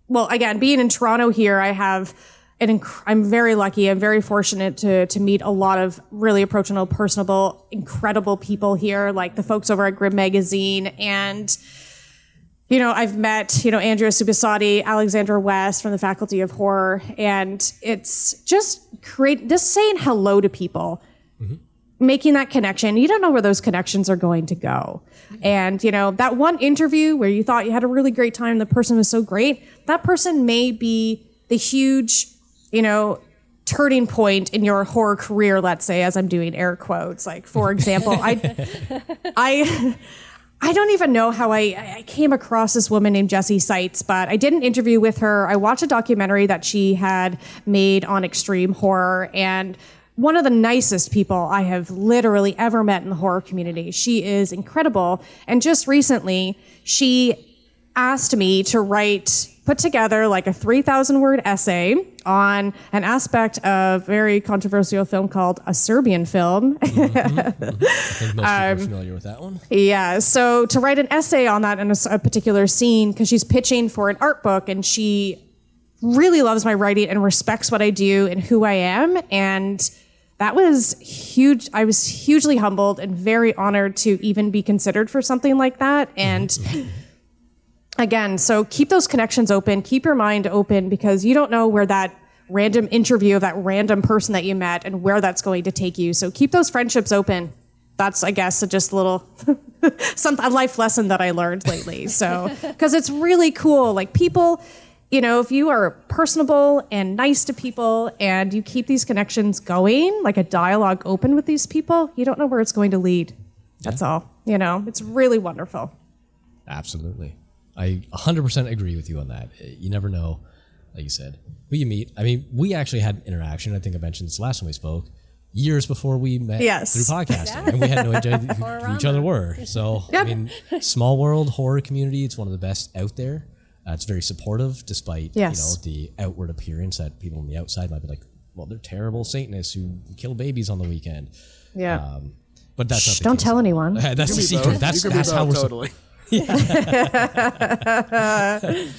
well, again, being in Toronto here, I have an inc- I'm very lucky. I'm very fortunate to to meet a lot of really approachable, personable, incredible people here, like the folks over at Grim Magazine and you know, I've met, you know, Andrea Subissati, Alexandra West from the Faculty of Horror, and it's just create just saying hello to people, mm-hmm. making that connection. You don't know where those connections are going to go. And, you know, that one interview where you thought you had a really great time, the person was so great, that person may be the huge, you know, turning point in your horror career, let's say, as I'm doing air quotes. Like, for example, I *laughs* I I don't even know how I, I came across this woman named Jessie Seitz, but I did an interview with her. I watched a documentary that she had made on extreme horror, and one of the nicest people I have literally ever met in the horror community. She is incredible. And just recently, she asked me to write, put together like a 3,000 word essay on an aspect of a very controversial film called a Serbian film. Mm-hmm. *laughs* Mm-hmm. I think most people Um, are familiar with that one. Yeah. So to write an essay on that in a particular scene, because she's pitching for an art book and she really loves my writing and respects what I do and who I am. And that was huge. I was hugely humbled and very honored to even be considered for something like that. Mm-hmm. And again, so keep those connections open, keep your mind open because you don't know where that random interview of that random person that you met and where that's going to take you. So keep those friendships open. That's, I guess, just a little *laughs* some a life lesson that I learned lately. *laughs* So because it's really cool. Like people, you know, if you are personable and nice to people and you keep these connections going, like a dialogue open with these people, you don't know where it's going to lead. That's all. You know, it's really wonderful. Absolutely. I 100% agree with you on that. You never know, like you said, who you meet. I mean, we actually had an interaction. I think I mentioned this last time we spoke, years before we met Yes. through podcasting. And we had no idea who, *laughs* who each other were. So, I mean, small world horror community, it's one of the best out there. Uh, it's very supportive despite, Yes. you know, the outward appearance that people on the outside might be like, well, they're terrible Satanists who kill babies on the weekend. Yeah. Um, but that's Shh, not the don't case. tell anyone. *laughs* that's the secret. could That's, both. You could be that's how we're totally. *laughs*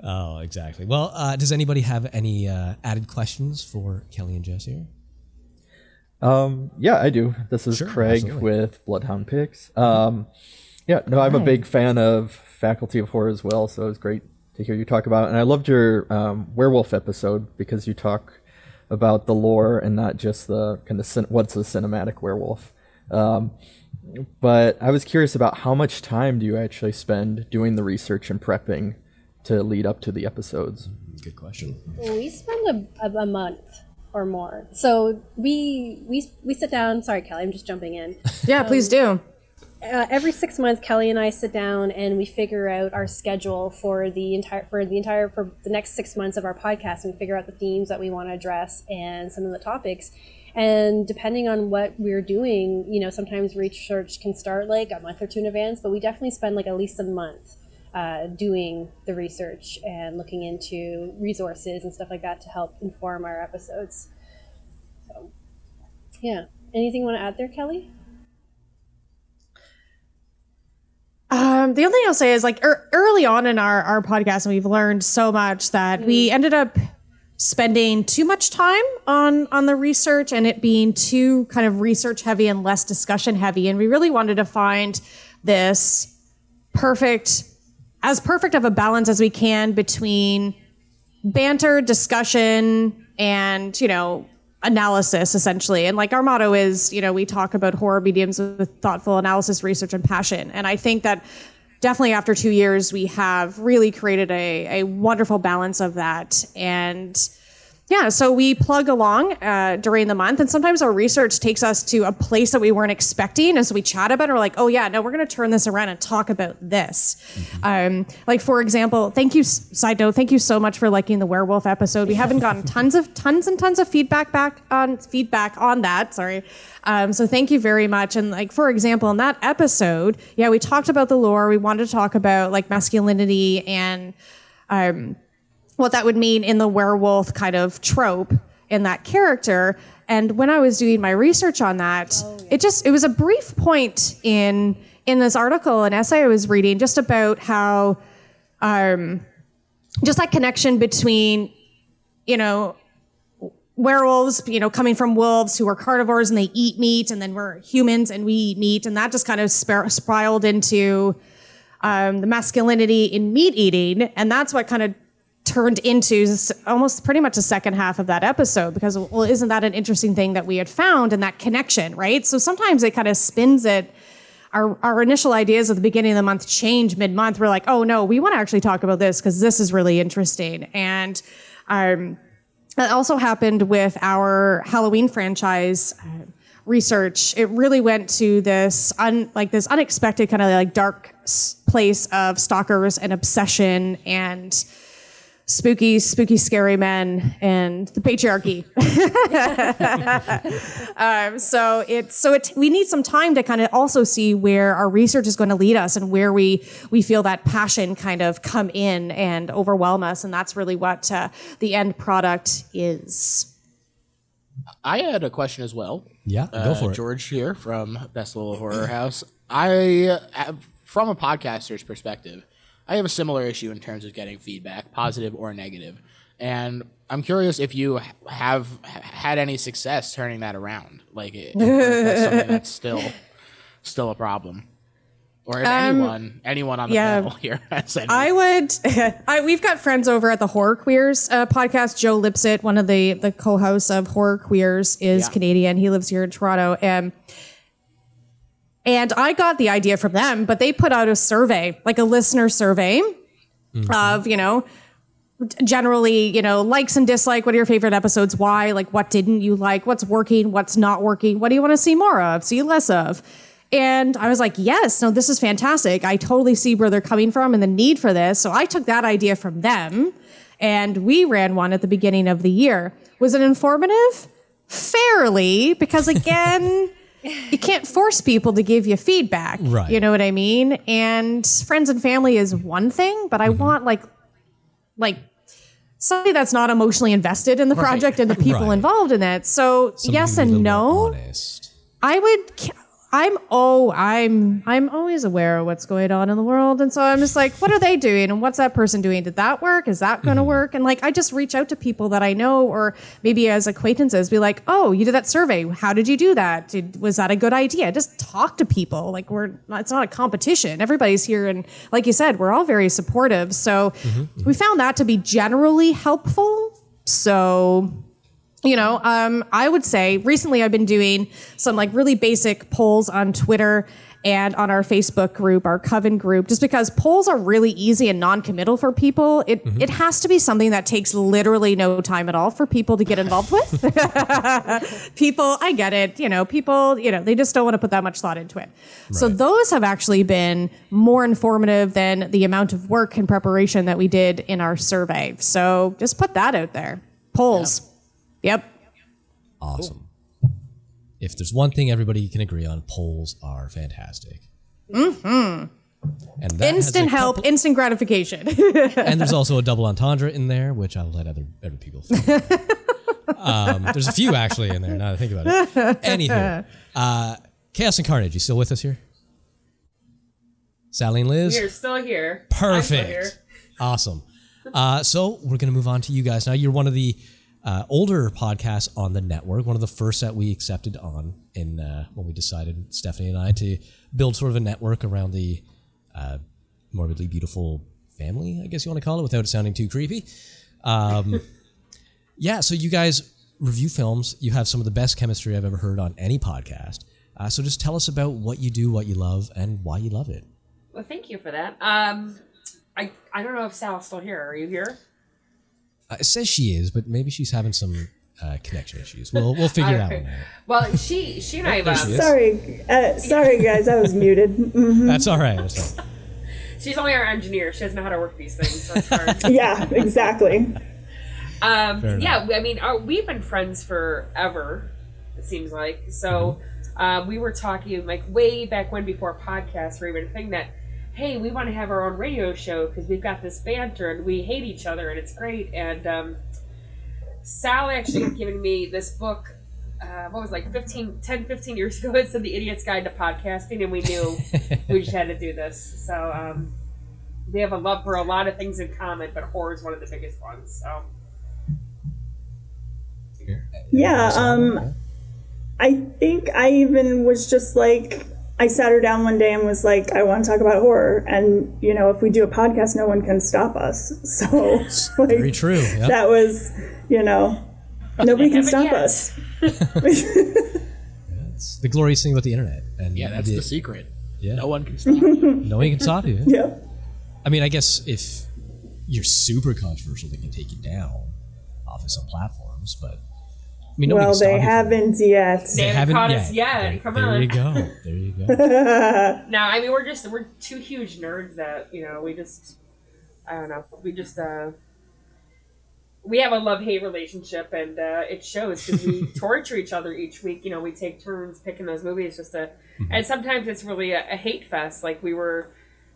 Oh, exactly. Well, uh, does anybody have any uh, added questions for Kelly and Jess here? Um, yeah, I do. This is Sure, Craig absolutely. with Bloodhound Picks. Um, yeah, no, I'm a big fan of Faculty of Horror as well, so it was great to hear you talk about. it. And I loved your um, werewolf episode because you talk about the lore and not just the kind of cin- what's a cinematic werewolf. Um, but I was curious about how much time do you actually spend doing the research and prepping to lead up to the episodes? Good question. We spend a, a, a month or more. So we we we sit down. Sorry, Kelly, I'm just jumping in. *laughs* Yeah, please do. uh, every six months, Kelly and I sit down and we figure out our schedule for the entire for the entire for the next six months of our podcast and figure out the themes that we want to address and some of the topics. And depending on what we're doing, you know, sometimes research can start like a month or two in advance, but we definitely spend like at least a month uh, doing the research and looking into resources and stuff like that to help inform our episodes. So, yeah. Anything you want to add there, Kelly? Um, the only thing I'll say is like er, early on in our, our podcast, and we've learned so much that we ended up spending too much time on on the research and it being too kind of research heavy and less discussion heavy. And we really wanted to find this perfect, as perfect of a balance as we can between banter, discussion, and you know analysis essentially and like our motto is you know we talk about horror mediums with thoughtful analysis research and passion and i think that definitely after two years we have really created a, a wonderful balance of that. And yeah so we plug along uh, during the month and sometimes our research takes us to a place that we weren't expecting and so we chat about it we're like oh yeah no we're going to turn this around and talk about this. Um, like for example thank you side note thank you so much for liking the werewolf episode. We haven't gotten *laughs* tons of tons and tons of feedback back on feedback on that sorry. Um, so thank you very much and like for example in that episode yeah we talked about the lore we wanted to talk about like masculinity and um, what that would mean in the werewolf kind of trope in that character. And when I was doing my research on that, it just it was a brief point in in this article, an essay I was reading, just about how um, just that connection between you know werewolves, you know, coming from wolves who are carnivores and they eat meat, and then we're humans and we eat meat, and that just kind of spir- spiraled into um, the masculinity in meat eating, and that's what kind of turned into almost pretty much the second half of that episode because well isn't that an interesting thing that we had found and that connection right? So sometimes it kind of spins it. Our, our initial ideas at the beginning of the month change mid-month. We're like oh no we want to actually talk about this because this is really interesting. And um, that also happened with our halloween franchise uh, research. It really went to this un, like this unexpected kind of like dark place of stalkers and obsession and spooky, spooky, scary men and the patriarchy. *laughs* um, so it's so it we need some time to kind of also see where our research is going to lead us and where we we feel that passion kind of come in and overwhelm us, and that's really what uh, the end product is. I had a question as well. Yeah, go Uh, for it. George here from Best Little Horror House. I, have, from a podcaster's perspective, I have a similar issue in terms of getting feedback, positive or negative. and I'm curious if you have had any success turning that around. Like, if that's something that's *laughs* still still a problem, or if Um, anyone anyone on the yeah. panel here *laughs* has any. I would. *laughs* I, we've got friends over at the Horror Queers uh, podcast. Joe Lipsett, one of the the co-hosts of Horror Queers, is Yeah. Canadian. He lives here in Toronto, and and I got the idea from them. But they put out a survey, like a listener survey, mm-hmm. of you know generally, you know, likes and dislike. What are your favorite episodes? Why? Like, what didn't you like? What's working? What's not working? What do you want to see more of? See less of? And I was like, yes, no, this is fantastic. I totally see where they're coming from and the need for this. So I took that idea from them and we ran one at the beginning of the year. Was it informative? Fairly, because *laughs* again, *laughs* you can't force people to give you feedback. Right. You know what I mean? And friends and family is one thing, but I Mm-hmm. want like like somebody that's not emotionally invested in the project and the *laughs* people Right. involved in it. So Somebody yes and no. honest. I would. I'm oh I'm I'm always aware of what's going on in the world, and so I'm just like, what are they doing, and what's that person doing? Did that work? Is that going to mm-hmm. work? And like, I just reach out to people that I know, or maybe as acquaintances, be like, oh, you did that survey. How did you do that? Did, was that a good idea? Just talk to people. Like we're not, it's not a competition. Everybody's here, and like you said, we're all very supportive. So mm-hmm. we found that to be generally helpful. So you know, um, I would say recently I've been doing some like really basic polls on Twitter and on our Facebook group, our Coven group, just because polls are really easy and non-committal for people. It it has to be something that takes literally no time at all for people to get involved with. *laughs* people, I get it. You know, people, you know, they just don't want to put that much thought into it. So those have actually been more informative than the amount of work and preparation that we did in our survey. So just put that out there. Polls. Yep. Awesome. If there's one thing everybody can agree on, polls are fantastic. Mm-hmm. And that Instant help, couple- instant gratification. and there's also a double entendre in there, which I'll let other other people. Think. um, there's a few actually in there. Now that I think about it. Anywho, uh, Chaos and Carnage, you still with us here? Sally and Liz. You're still here. I'm still here. Perfect. Awesome. Uh, so we're going to move on to you guys now. You're one of the uh, older podcasts on the network, one of the first that we accepted on in uh, when we decided Stephanie and I to build sort of a network around the uh, morbidly beautiful family, I guess you want to call it, without it sounding too creepy. Um, *laughs* yeah, so you guys review films. You have some of the best chemistry I've ever heard on any podcast. Uh, so just tell us about what you do, what you love, and why you love it. Well, thank you for that. Um, I I don't know if Sal's still here. Are you here? Uh, it says she is, but maybe she's having some uh, connection issues. We'll we'll figure that Alright. one out. Well, she she and I. There she Um. Sorry, uh, sorry guys, I was muted. Mhm. That's all right. That's all right. she's only our engineer. She doesn't know how to work these things. So it's hard. *laughs* Yeah, exactly. Um, yeah, I mean, uh, we've been friends forever. It seems like so. Uh, we were talking like way back when, before podcasts were even a thing. That hey, we want to have our own radio show because we've got this banter and we hate each other and it's great. And um, Sal actually had given me this book. Uh, what was it, like 15, 10, 15 years ago? *laughs* It said "The Idiot's Guide to Podcasting," and we knew we just had to do this. So um, we have a love for a lot of things in common, but horror is one of the biggest ones. So. Yeah, um, I think I even was just like, I sat her down one day and was like, I want to talk about horror. And, you know, if we do a podcast, no one can stop us. *laughs* So, *laughs* like, Very true. Yep. that was, you know, nobody can stop yet. us. *laughs* It's the glorious thing about the internet. And yeah, that's the secret. Yeah. No one can stop. No one can stop you. Yeah. I mean, I guess if you're super controversial, they can take you down off of some platforms. But I mean, well, they haven't yet. They haven't caught us yet. There, Come there on. There you go. There you go. *laughs* No, I mean we're just we're two huge nerds that you know we just I don't know we just uh we have a love hate relationship and uh, it shows because we *laughs* torture each other each week. You know, we take turns picking those movies just to, and sometimes it's really a, a hate fest. Like we were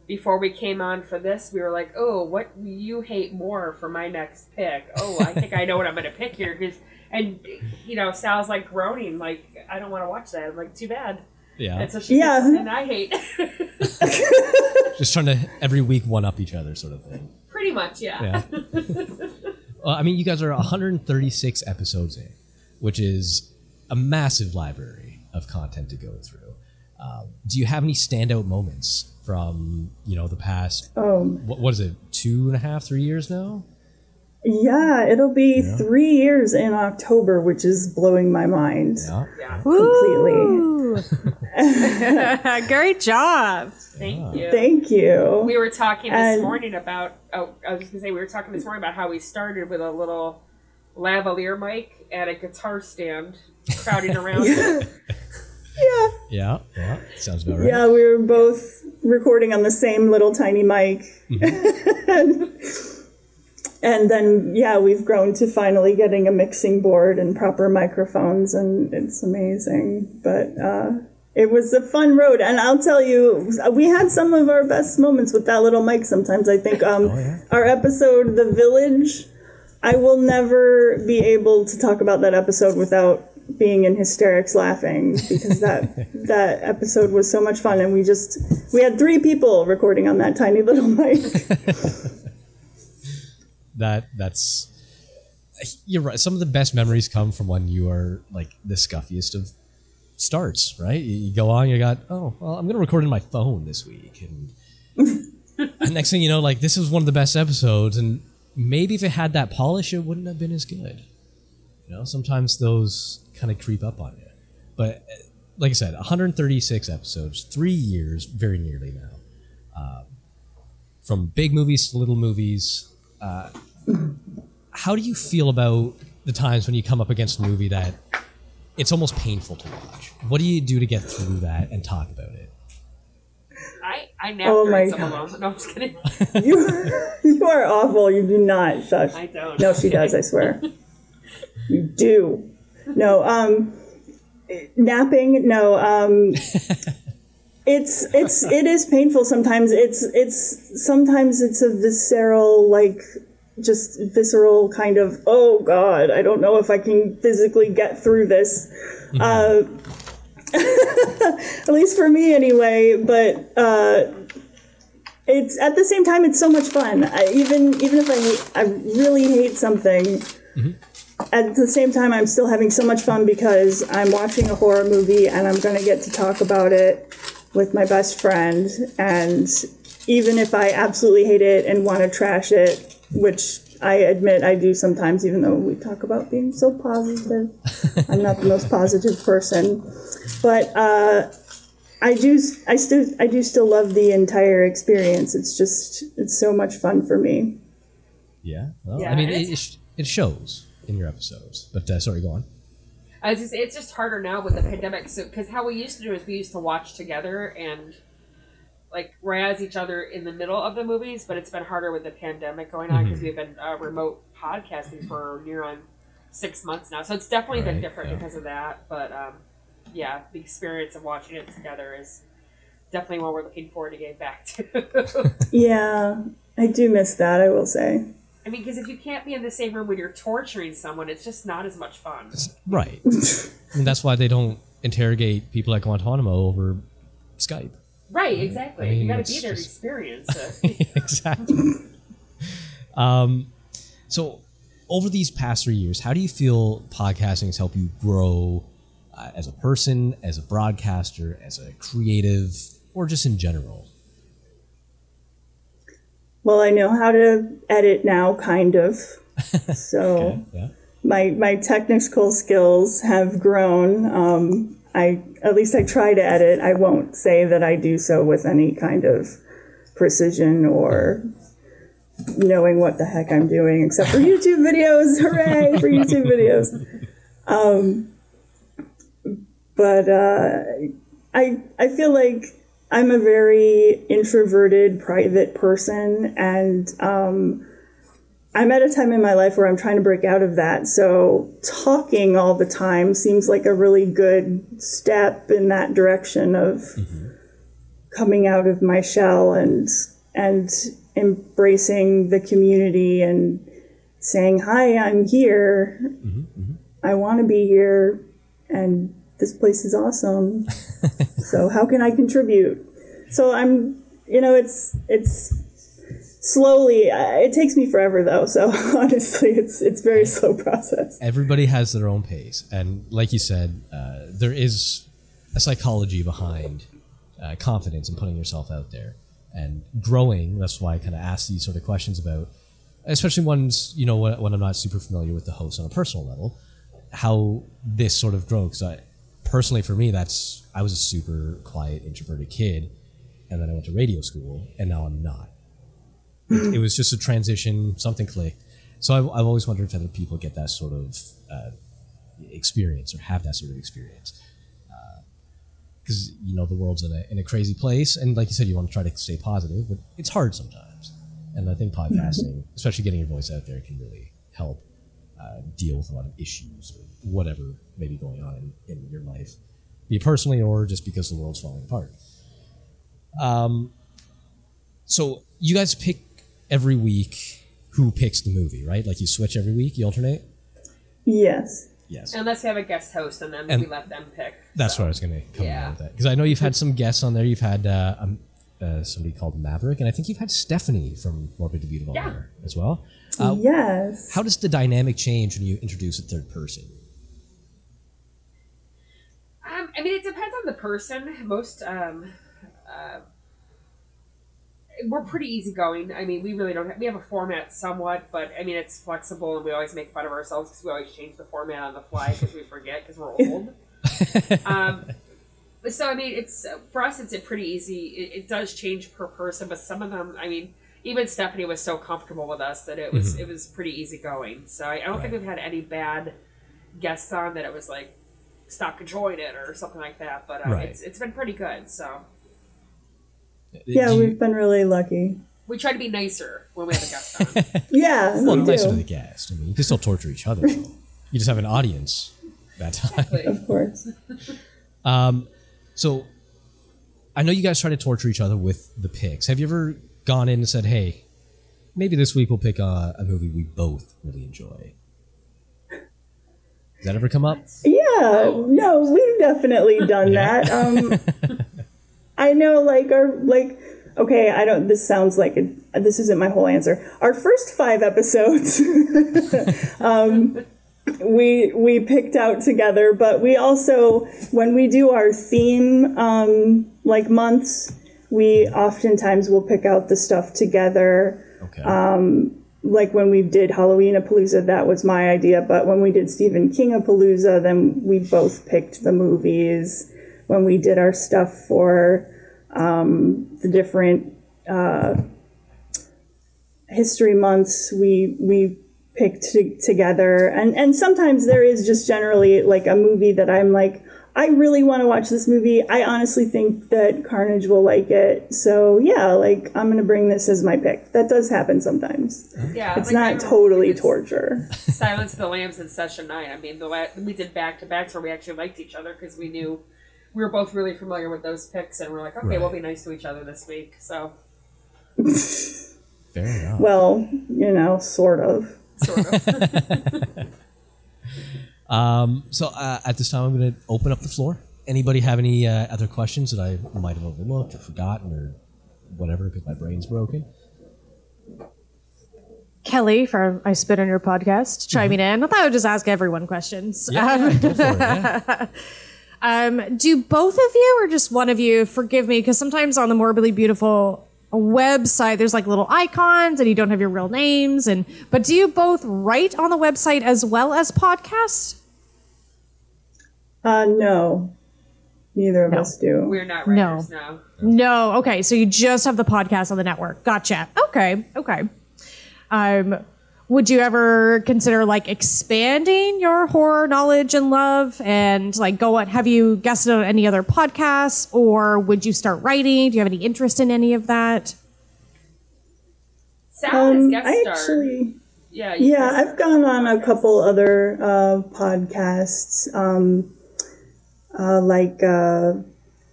before we came on for this, we were like, oh, what you hate more for my next pick? Oh, I think I know what I'm going to pick here because. And you know, Sal's like groaning, like I don't want to watch that. I'm like, too bad. Yeah. And so she Yeah. picks- and I hate. *laughs* Just trying to every week one up each other, sort of thing. Pretty much, yeah. Yeah. *laughs* Well, I mean, you guys are 136 episodes in, which is a massive library of content to go through. Um, do you have any standout moments from you know the past? Oh. What, what is it? Two and a half, three years now? Yeah, it'll be Yeah. three years in October, which is blowing my mind completely. *laughs* Great job. Thank you. Thank you. We were talking this And- morning about. Oh, I was just gonna say we were talking this morning about how we started with a little lavalier mic and a guitar stand crowding *laughs* around. Yeah, yeah, sounds about right. Yeah, we were both recording on the same little tiny mic. Mm-hmm. *laughs* and then, yeah, we've grown to finally getting a mixing board and proper microphones, and it's amazing. But uh, it was a fun road. And I'll tell you, we had some of our best moments with that little mic sometimes. I think um, our episode, The Village, I will never be able to talk about that episode without being in hysterics laughing because that *laughs* that episode was so much fun and we just we had three people recording on that tiny little mic *laughs* that that's you're right. Some of the best memories come from when you are like the scuffiest of starts, right? You, you go on, you got oh well, I'm gonna record in my phone this week, and, *laughs* and next thing you know, like this is one of the best episodes, and maybe if it had that polish, it wouldn't have been as good. You know, sometimes those kind of creep up on you, but uh, like I said, 136 episodes, three years, very nearly now. Um, from big movies to little movies. Uh, how do you feel about the times when you come up against a movie that it's almost painful to watch? What do you do to get through that and talk about it? I I nap Oh my some God. of them. No, I'm just kidding. *laughs* you you are awful you do not shush I don't. no she does i swear *laughs* you do no um napping no um *laughs* it's it's it is painful sometimes it's it's sometimes it's a visceral like just visceral kind of oh god i don't know if i can physically get through this. Uh *laughs* at least for me anyway but uh it's at the same time it's so much fun. I, even even if i hate, i really hate something at the same time i'm still having so much fun because i'm watching a horror movie and i'm going to get to talk about it with my best friend. And even if i absolutely hate it and want to trash it which i admit i do sometimes even though we talk about being so positive i'm not the most positive person but uh I do. I still. I do still love the entire experience. It's just. It's so much fun for me. Yeah. Well, Yeah, I mean, it, it, it shows in your episodes. But uh, sorry, go on. I was just, it's just harder now with the pandemic. So because how we used to do is we used to watch together and like razz each other in the middle of the movies, but it's been harder with the pandemic going on because Mhm. we've been uh, remote podcasting for near on six months now. So it's definitely been different yeah. because of that. But um, yeah, the experience of watching it together is definitely what we're looking forward to getting back to. *laughs* *laughs* Yeah, I do miss that. I will say. I mean, because if you can't be in the same room when you're torturing someone, it's just not as much fun. Right. *laughs* I mean, that's why they don't interrogate people at Guantanamo over Skype. Right, exactly. I mean, you got to be there just- to experience *laughs* it. *laughs* exactly. um, so, over these past three years, how do you feel podcasting has helped you grow uh, as a person, as a broadcaster, as a creative, or just in general? Well, I know how to edit now, kind of. *laughs* So Yeah. my my technical skills have grown. Um, I at least I try to edit. I won't say that I do so with any kind of precision or knowing what the heck I'm doing, except for YouTube videos. *laughs* Hooray for YouTube videos! Um, but uh, I I feel like I'm a very introverted, private person, and um, I'm at a time in my life where I'm trying to break out of that. So talking all the time seems like a really good step in that direction of mm-hmm. coming out of my shell and and embracing the community and saying, "Hi, I'm here. Mm-hmm, mm-hmm. I want to be here, and this place is awesome. *laughs* so how can I contribute?" So I'm, you know, it's it's slowly. Uh, it takes me forever though, so *laughs* honestly, it's it's very slow process. Everybody has their own pace, and like you said, uh, there is a psychology behind uh, confidence and putting yourself out there and growing. That's why I kind of ask these sort of questions about, especially ones you know when, when I'm not super familiar with the host on a personal level, how this sort of grows. Personally, for me, that's I was a super quiet, introverted kid, and then I went to radio school, and now I'm not. It, it was just a transition. Something clicked. So I've, I've always wondered if other people get that sort of uh, experience or have that sort of experience because you know the world's in a, in a crazy place and like you said you want to try to stay positive but it's hard sometimes and i think podcasting especially getting your voice out there can really help uh, deal with a lot of issues or whatever may be going on in, in your life be it personally or just because the world's falling apart um, so you guys pick every week who picks the movie right like you switch every week you alternate Yes. Yes. Unless you have a guest host and then And- we let them pick. That's what I was going to come Yeah. around with that because I know you've had some guests on there. You've had uh, um, uh, somebody called Maverick, and I think you've had Stephanie from Morbid Devito on Yeah. there as well. Uh, yes. How does the dynamic change when you introduce a third person? Um, I mean, it depends on the person. Most, um, uh, we're pretty easygoing. I mean, we really don't have, we have a format somewhat, but I mean, it's flexible and we always make fun of ourselves because we always change the format on the fly because we forget because we're *laughs* old. um, so, I mean, it's, for us, it's a pretty easy, it, it does change per person, but some of them, I mean, even Stephanie was so comfortable with us that it was, Mhm. it was pretty easygoing. So I, I don't think we've had any bad guests on that it was like, stop enjoying it or something like that. But uh, Right. it's it's been pretty good. So Yeah, we've been really lucky. we try to be nicer when we have a guest on. *laughs* Yeah, well, we nicer to the guest. I mean, you can still torture each other. Though. you just have an audience that time. Of course. *laughs* Um, so I know you guys try to torture each other with the picks. Have you ever gone in and said, "Hey, maybe this week we'll pick a, a movie we both really enjoy"? Does that ever come up? Yeah, no, we've definitely done that. Um, *laughs* I know, like our like. Okay, I don't. This sounds like it, this isn't my whole answer. Our first five episodes, *laughs* um, we we picked out together, but we also when we do our theme um, like months, we oftentimes will pick out the stuff together. Okay. Um, like when we did Halloween a Palooza, that was my idea. But when we did Stephen King a Palooza, then we both picked the movies. When we did our stuff for um, the different uh, history months, we we picked t- together. And and sometimes there is just generally like a movie that I'm like. I really want to watch this movie. I honestly think that Carnage will like it. So yeah, like I'm gonna bring this as my pick. That does happen sometimes. Yeah, it's like, not totally torture. Silence of the Lambs and Session Nine. I mean, the la- we did back to backs where we actually liked each other because we knew we were both really familiar with those picks, and we're like, okay, we'll be nice to each other this week. So *laughs* Fair enough. Well, you know, sort of. Sort of. *laughs* um, so uh, at this time, I'm going to open up the floor. Anybody have any uh, other questions that I might have overlooked or forgotten or whatever because my brain's broken? Kelly from I Spit on Your podcast chiming in. I thought I would just ask everyone questions. Yeah, Um, go for it, yeah. *laughs* um, do both of you or just one of you forgive me? Because sometimes on the Morbidly Beautiful website, there's like little icons and you don't have your real names. And but do you both write on the website as well as podcast? Uh, no, neither of us do. we're not No. writers now. No. Okay. So you just have the podcast on the network. Gotcha. Okay. Okay. Um, would you ever consider like expanding your horror knowledge and love and like go on? Have you guested on any other podcasts or would you start writing? Do you have any interest in any of that? Sal has Um, guest I starred. actually, Yeah, yeah, guest I've gone on a couple other uh, podcasts, um, uh, like, uh,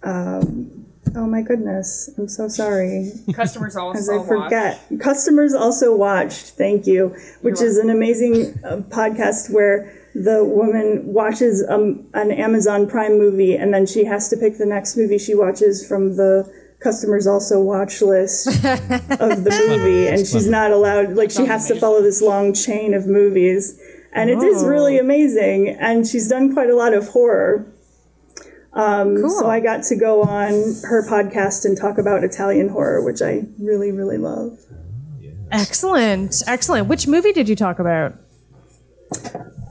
um, oh my goodness, I'm so sorry. Customers *laughs* As also I forget, customers also watched. Thank you, which is an amazing uh, podcast where the woman watches um, an Amazon Prime movie and then she has to pick the next movie she watches from the customers also watch list *laughs* of the movie, and she's not allowed. Like she has to follow this long chain of movies, and it is Oh. really amazing. And she's done quite a lot of horror. Um, So I got to go on her podcast and talk about Italian horror, which I really, really love. Excellent, excellent. Which movie did you talk about?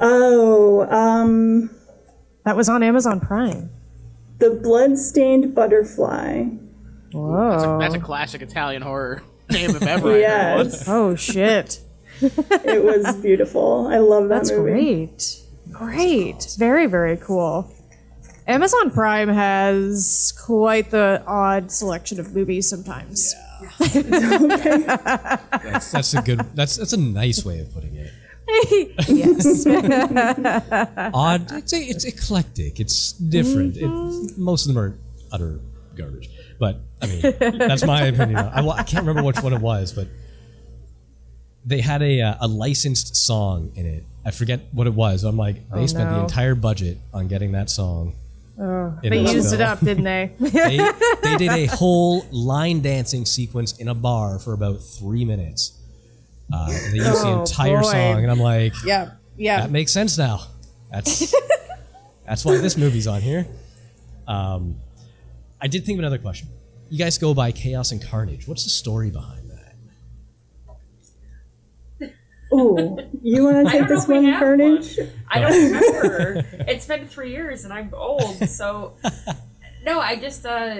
Oh, um, that was on Amazon Prime. The Bloodstained Butterfly. Whoa, That's a, that's a classic Italian horror *laughs* name if ever I heard. Yes. *laughs* Oh shit. it was beautiful. I love that movie. That's movie. great. Great. Very, very cool. Amazon Prime has quite the odd selection of movies sometimes. *laughs* That's, that's a good. That's that's a nice way of putting it. *laughs* yes. *laughs* Odd. It's a, it's eclectic. It's different. It, most of them are utter garbage. But I mean, that's my opinion. I, wa- I can't remember which one it was, but they had a uh, a licensed song in it. I forget what it was. I'm like, they Oh, spent the no. entire budget on getting that song. Oh, they used it up, didn't they? *laughs* they, they did a whole line dancing sequence in a bar for about three minutes. Uh, and they used the Oh, entire boy. song, and I'm like, yeah, yeah. that makes sense now. That's that's why this movie's on here. Um, I did think of another question. You guys go by Chaos and Carnage. What's the story behind that? Ooh, *laughs* you want to take this if we one, have Carnage? I don't *laughs* remember. it's been three years and I'm old, so *laughs* no. I just uh,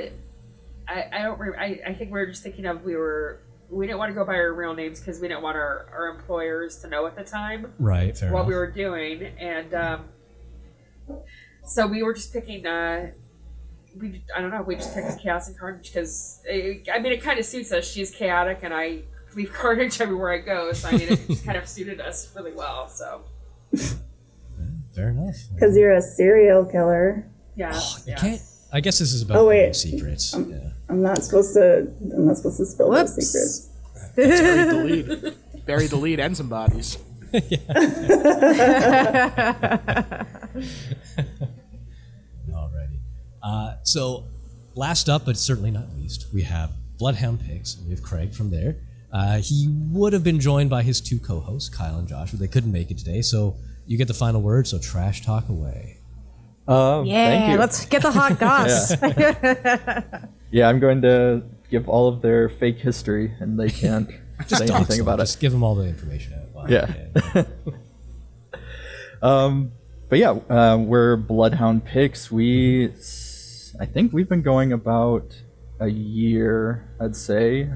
I I don't. Re- I I think we were just thinking of we were we didn't want to go by our real names because we didn't want our our employers to know at the time Right, what enough. we were doing, and um, so we were just picking. Uh, we I don't know. We just picked Chaos and Carnage because I mean it kind of suits us. She's chaotic, and I *laughs* leave Carnage everywhere I go. So I mean it just kind of suited us really well. So Fair enough. Because you're a serial killer. yeah, You can't. I guess this is about Oh, wait. keeping secrets. yeah. I'm not supposed to. I'm not supposed to spill those secrets. Bury the lead. *laughs* Buried the lead and some bodies. *laughs* Alrighty. Uh, so, last up, but certainly not least, we have Bloodhound Picks. We have Craig from there. Uh, he would have been joined by his two co-hosts, Kyle and Josh, but they couldn't make it today. So you get the final word. So trash talk away. Um, thank yeah, you. let's get the hot goss. *laughs* *laughs* Yeah, I'm going to give all of their fake history, and they can't *laughs* say anything them. about Just it. Just give them all the information out. Yeah. um, but yeah, uh, we're Bloodhound Picks. We, I think we've been going about a year, I'd say,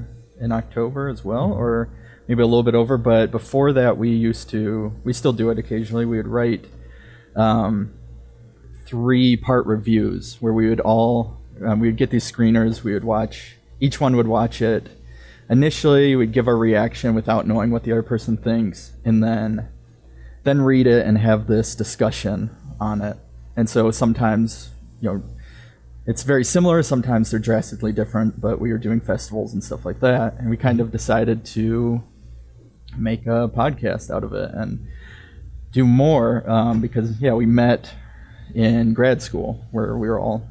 in October as well, or maybe a little bit over. But before that, we used to, we still do it occasionally. We would write um, three part reviews where we would all, um, we would get these screeners, we would watch, each one would watch it. Initially, we'd give our reaction without knowing what the other person thinks, and then then read it and have this discussion on it. And so sometimes, you know, it's very similar, sometimes they're drastically different, but we were doing festivals and stuff like that, and we kind of decided to make a podcast out of it and do more um, because, yeah, we met in grad school where we were all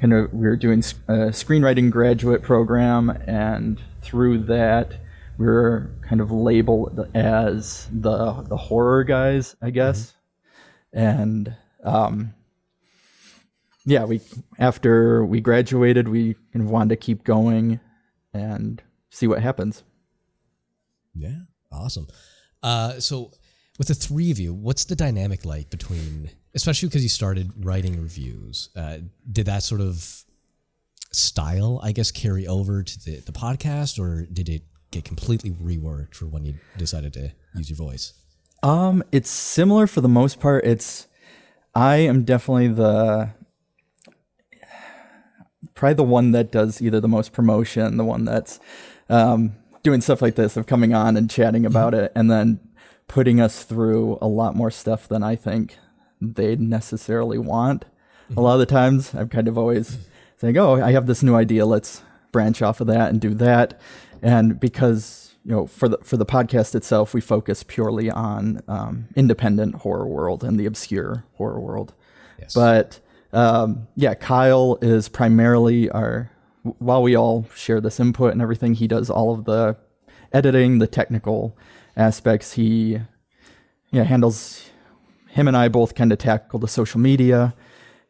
kind of we were doing a screenwriting graduate program and through that we were kind of labeled as the the horror guys i guess. And um yeah we after we graduated we kind of wanted to keep going and see what happens Yeah, awesome. Uh, so, with the three of you, what's the dynamic like between, especially because you started writing reviews? Uh, did that sort of style, I guess, carry over to the, the podcast, or did it get completely reworked for when you decided to use your voice? Um, it's similar for the most part. It's I am definitely the probably the one that does either the most promotion, the one that's um, doing stuff like this of coming on and chatting about it, and then putting us through a lot more stuff than I think they necessarily want. A lot of the times, I'm kind of always saying, "Oh, I have this new idea. Let's branch off of that and do that." And because you know, for the for the podcast itself, we focus purely on um, independent horror world and the obscure horror world. But um, yeah, Kyle is primarily our while we all share this input and everything, he does all of the editing, the technical aspects. He yeah handles him and I both kind of tackle the social media,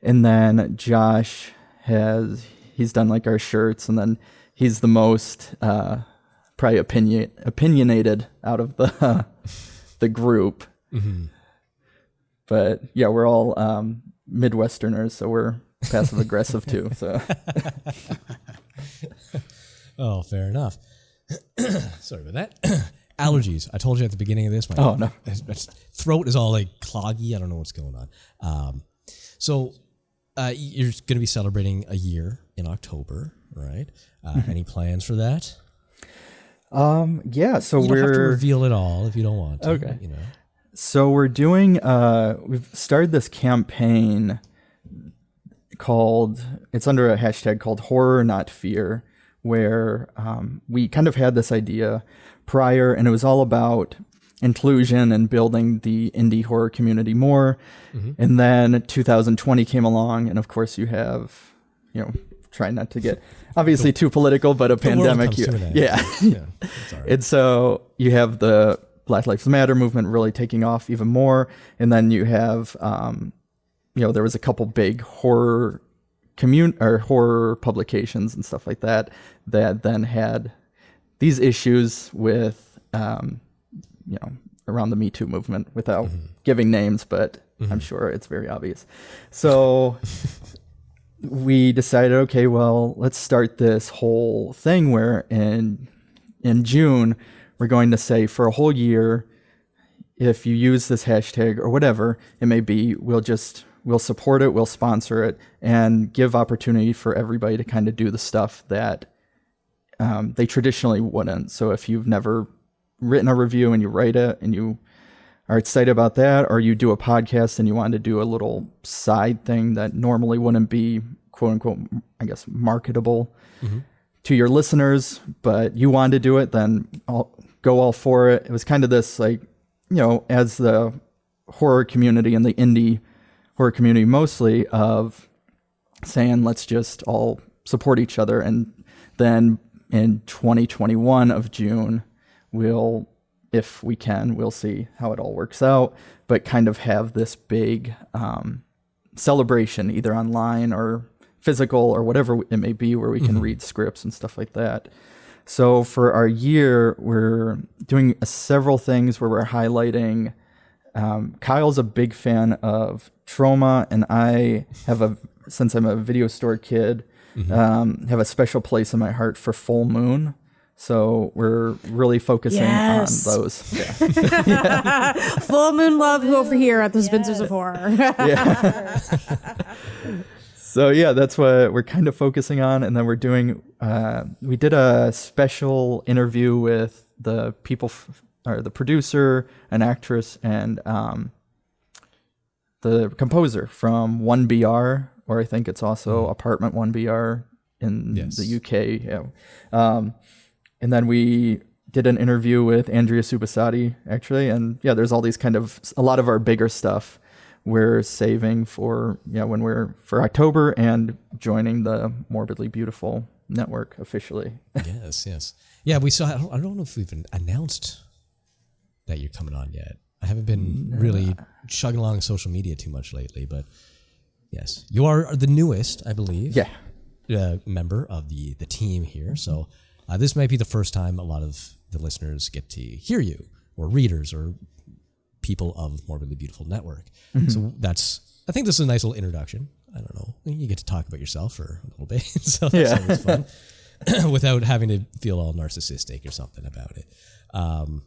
and then Josh has he's done like our shirts, and then he's the most uh, probably opinion opinionated out of the *laughs* the group. Mhm. But yeah, we're all um, Midwesterners, so we're passive aggressive too. So *laughs* oh, fair enough. *clears throat* Sorry about that. *clears throat* Allergies. I told you at the beginning of this. My Oh, no. throat is all like cloggy. I don't know what's going on. Um, so uh, you're going to be celebrating a year in October, right? Uh, Mhm. Any plans for that? um, yeah, so you we're don't have to reveal it all if you don't want to. Okay. You know. So we're doing uh we've started this campaign called it's under a hashtag called horror not fear where um, we kind of had this idea prior and it was all about inclusion and building the indie horror community more Mhm. and then 2020 came along and of course you have you know try not to get obviously too political but a pandemic you- yeah Yeah, right. *laughs* and so you have the Black Lives Matter movement really taking off even more, and then you have, um, you know, there was a couple big horror commun or horror publications and stuff like that that then had these issues with, um, you know, around the Me Too movement without giving names, but I'm sure it's very obvious. So *laughs* we decided, okay, well, let's start this whole thing where in in June we're going to say for a whole year, if you use this hashtag or whatever it may be, we'll just we'll support it, we'll sponsor it, and give opportunity for everybody to kind of do the stuff that um, they traditionally wouldn't. So if you've never written a review and you write it and you are excited about that, or you do a podcast and you want to do a little side thing that normally wouldn't be quote unquote, I guess, marketable Mhm. to your listeners, but you want to do it, then I'll go all for it. It was kind of this like, you know, as the horror community and the indie horror community mostly of saying let's just all support each other and then in 2021 of June we'll if we can we'll see how it all works out but kind of have this big um, celebration either online or physical or whatever it may be where we can Mhm. read scripts and stuff like that so for our year we're doing several things where we're highlighting um, Kyle's a big fan of Troma, and I have a since I'm a video store kid, Mhm. um, have a special place in my heart for full moon. So we're really focusing Yes. on those. *laughs* Yeah. Full moon love over here at the Spinsters of Horror. Yeah. *laughs* *laughs* so yeah, that's what we're kind of focusing on, and then we're doing. Uh, we did a special interview with the people, f- or the producer, an actress, and um, the composer from One BR, or I think it's also Apartment One BR in Yes. the UK. Yeah. Um, and then we did an interview with Andrea Subissati actually, and yeah, there's all these kind of a lot of our bigger stuff we're saving for yeah when we're for October and joining the Morbidly Beautiful network officially. *laughs* yes, yes. Yeah, we saw. I don't, I don't know if we've announced that you're coming on yet. I haven't been really chugging along social media too much lately, but yes, you are the newest, I believe. Yeah. Uh, member of the the team here. So uh, this might be the first time a lot of the listeners get to hear you, or readers, or people of Morbidly Beautiful Network. Mhm. So that's. I think this is a nice little introduction. I don't know. You get to talk about yourself for a little bit, *laughs* so that's Yeah. always fun. *laughs* without having to feel all narcissistic or something about it. Um,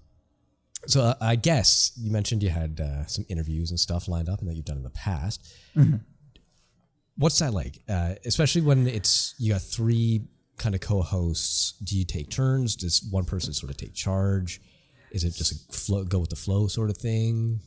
so uh, I guess you mentioned you had uh, some interviews and stuff lined up and that you've done in the past. Mhm. What's that like? Uh, especially when it's you got three kind of co-hosts. Do you take turns? Does one person sort of take charge? Is it just a flow, go with the flow sort of thing?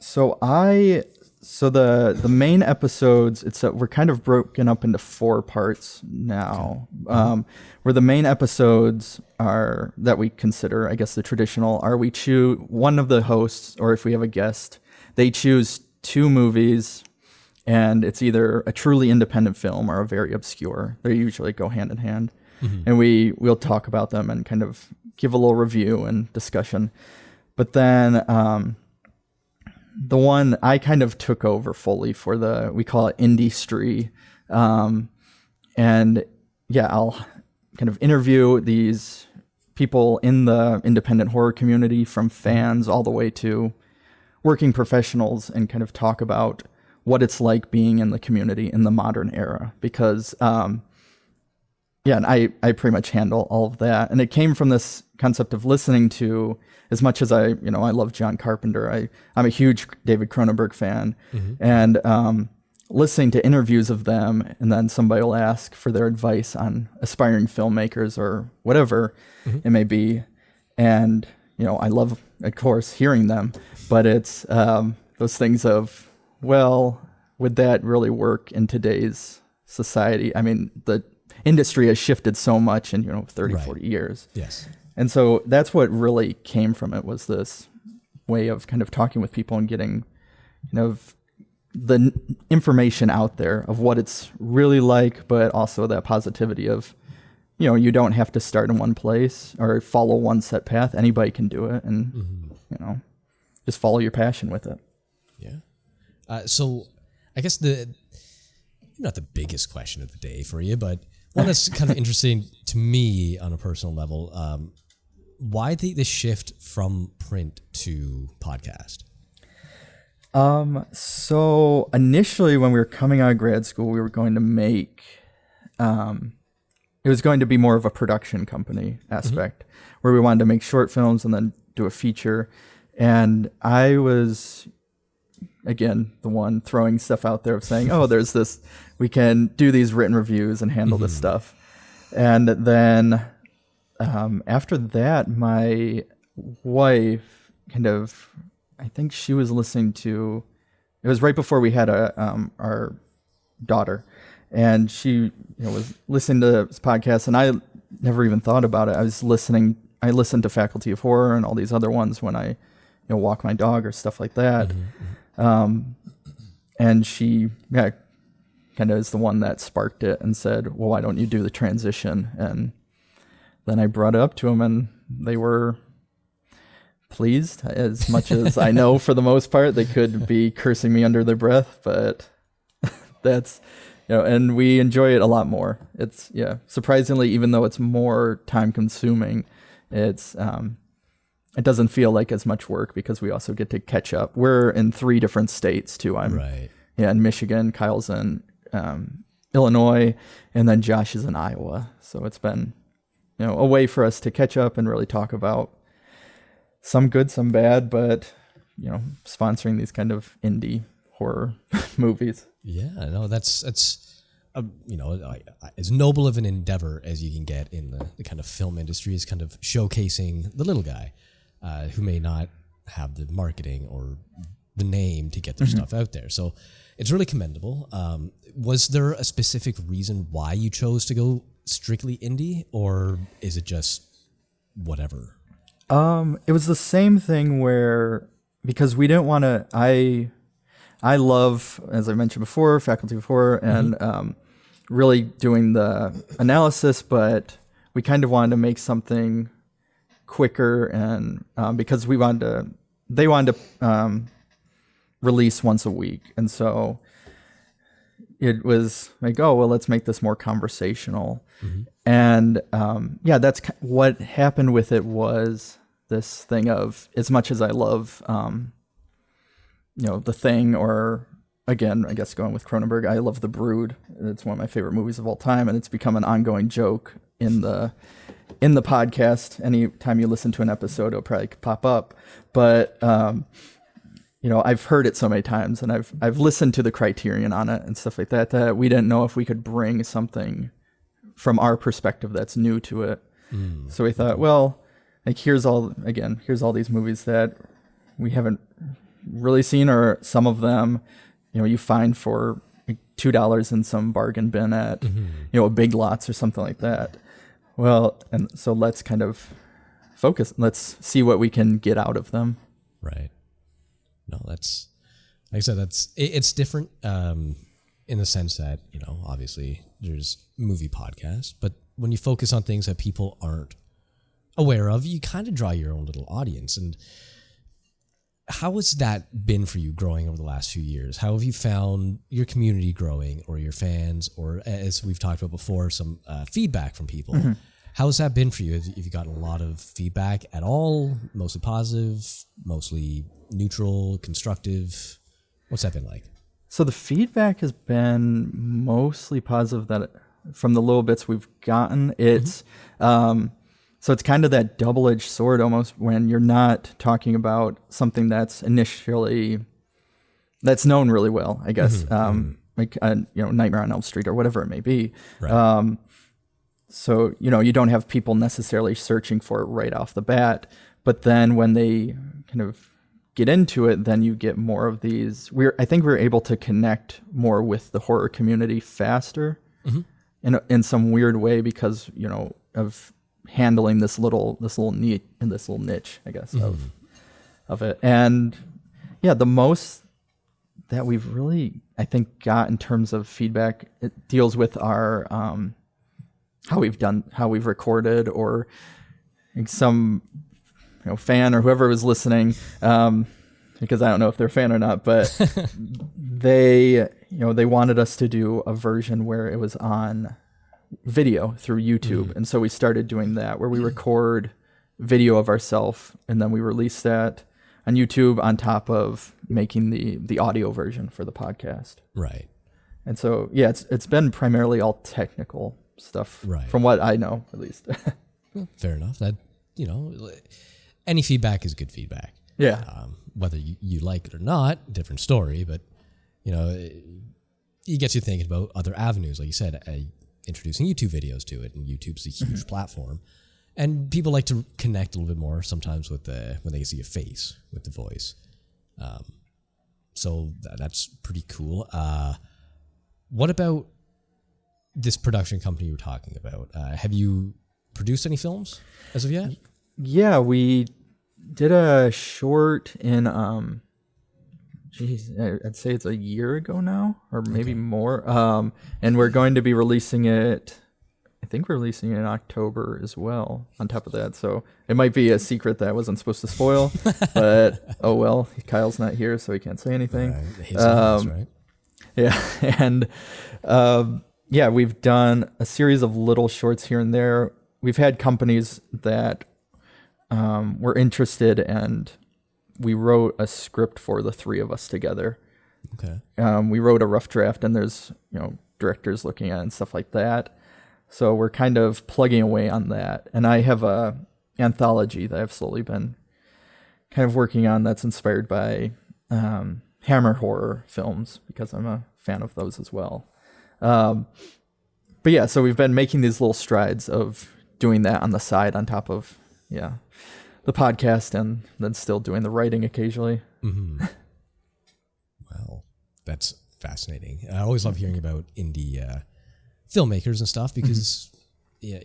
So I so the the main episodes it's uh, we're kind of broken up into four parts now. Um, where the main episodes are that we consider, I guess, the traditional are we choose one of the hosts or if we have a guest, they choose two movies and it's either a truly independent film or a very obscure. They usually go hand in hand, Mhm. and we we'll talk about them and kind of give a little review and discussion. But then um, the one I kind of took over fully for the we call it industry, um, and yeah, I'll kind of interview these people in the independent horror community from fans all the way to working professionals and kind of talk about what it's like being in the community in the modern era because um, yeah and I, I pretty much handle all of that. And it came from this concept of listening to as much as i you know i love john carpenter I, i'm a huge david cronenberg fan. Mhm. and um, listening to interviews of them and then somebody will ask for their advice on aspiring filmmakers or whatever Mhm. it may be. And you know i love of course hearing them. But it's um, those things of well would that really work in today's society? I mean the industry has shifted so much in you know 30 Right. 40 years Yes. and so that's what really came from it was this way of kind of talking with people and getting kind of the information out there of what it's really like, but also that positivity of, you know, you don't have to start in one place or follow one set path. Anybody can do it, and you know, just follow your passion with it. Yeah. Uh, so I guess the not the biggest question of the day for you, but one that's kind of interesting to me on a personal level. Um, why the, the shift from print to podcast? Um, so initially when we were coming out of grad school, we were going to make, um, it was going to be more of a production company aspect where we wanted to make short films and then do a feature. And I was, again, the one throwing stuff out there of saying, *laughs* oh, there's this, we can do these written reviews and handle this stuff. And then um, after that, my wife kind of, I think she was listening to, it was right before we had a um, our daughter, and she you know, was listening to this podcast, and I never even thought about it. I was listening, I listened to Faculty of Horror and all these other ones when I, you know, walk my dog or stuff like that. Um, and she, yeah, kind of is the one that sparked it and said, "Well, why don't you do the transition?" And then I brought it up to them, and they were pleased as much as I know for the most part they could be cursing me under their breath, but *laughs* that's you know, and we enjoy it a lot more. It's yeah, surprisingly, even though it's more time consuming, it's um, it doesn't feel like as much work because we also get to catch up. We're in three different states too. I'm Right. yeah in Michigan, Kyle's in um, Illinois, and then Josh is in Iowa. So it's been you know a way for us to catch up and really talk about some good, some bad, but you know, sponsoring these kind of indie horror *laughs* movies. Yeah, no, that's that's uh, you know as noble of an endeavor as you can get in the, the kind of film industry is kind of showcasing the little guy uh, who may not have the marketing or the name to get their Mhm. stuff out there. So it's really commendable. Um, was there a specific reason why you chose to go strictly indie, or is it just whatever? Um, it was the same thing where because we didn't want to. I I love, as I mentioned before, faculty of horror and um, really doing the analysis, but we kind of wanted to make something quicker and um, because we wanted to, they wanted to um, release once a week, and so it was like, oh well, let's make this more conversational. And um, yeah, that's what happened with it was this thing of as much as I love, um, you know, the thing, or again, I guess going with Cronenberg, I love The Brood. It's one of my favorite movies of all time, and it's become an ongoing joke in the in the podcast. Anytime you listen to an episode, it'll probably pop up. But um, you know, I've heard it so many times, and I've I've listened to the Criterion on it and stuff like that. That we didn't know if we could bring something from our perspective that's new to it. Mm. So we thought, well, like here's all again, here's all these movies that we haven't really seen, or some of them, you know, you find for two dollars in some bargain bin at Mhm. you know a Big Lots or something like that. Well, and so let's kind of focus. Let's see what we can get out of them. Right. No, that's like I said, that's it, it's different um, in the sense that you know, obviously, there's movie podcasts, but when you focus on things that people aren't aware of, you kind of draw your own little audience. And how has that been for you growing over the last few years? How have you found your community growing, or your fans, or as we've talked about before, some uh, feedback from people? Mhm. How has that been for you? Have have you gotten a lot of feedback at all? Mostly positive, mostly neutral, constructive? What's that been like? So the feedback has been mostly positive that from the little bits we've gotten. It's um, so it's kind of that double-edged sword almost when you're not talking about something that's initially that's known really well, I guess. Mhm, Um, like uh, you know, Nightmare on Elm Street or whatever it may be. Right. Um, so you know, you don't have people necessarily searching for it right off the bat, but then when they kind of get into it, then you get more of these. We're I think we're able to connect more with the horror community faster, Mhm. in in some weird way because you know of handling this little this little niche in this little niche, I guess of of it. And yeah, the most that we've really I think got in terms of feedback it deals with our um, how we've done how we've recorded or some know fan or whoever was listening um, because I don't know if they're a fan or not, but *laughs* they you know they wanted us to do a version where it was on video through YouTube, and so we started doing that where we record video of ourselves and then we release that on YouTube on top of making the the audio version for the podcast. Right. And so yeah, it's it's been primarily all technical stuff Right. from what I know at least. *laughs* Fair enough. That you know, any feedback is good feedback. Yeah. Um, whether you, you like it or not, different story. But you know, it, it gets you thinking about other avenues, like you said, uh, introducing YouTube videos to it, and YouTube's a huge *laughs* platform, and people like to connect a little bit more sometimes with the when they see a face with the voice. Um, so tha- that's pretty cool. Uh, what about this production company you were talking about? Uh, have you produced any films as of yet? Yeah, we did a short in um geez, I- I'd say it's a year ago now or maybe more. Um and we're going to be releasing it I think we're releasing it in October as well on top of that. So it might be a secret that I wasn't supposed to spoil, *laughs* but oh well, Kyle's not here so he can't say anything. Right, house, right? Yeah, *laughs* and um, yeah, we've done a series of little shorts here and there. We've had companies that um, were interested, and we wrote a script for the three of us together. Okay. Um, we wrote a rough draft, and there's you know directors looking at it and stuff like that. So we're kind of plugging away on that, and I have a anthology that I've slowly been kind of working on that's inspired by um, Hammer horror films because I'm a fan of those as well. Um, but yeah, so we've been making these little strides of doing that on the side on top of yeah the podcast and then still doing the writing occasionally. Mm-hmm. well, that's fascinating. I always love hearing about indie uh, filmmakers and stuff because, yeah,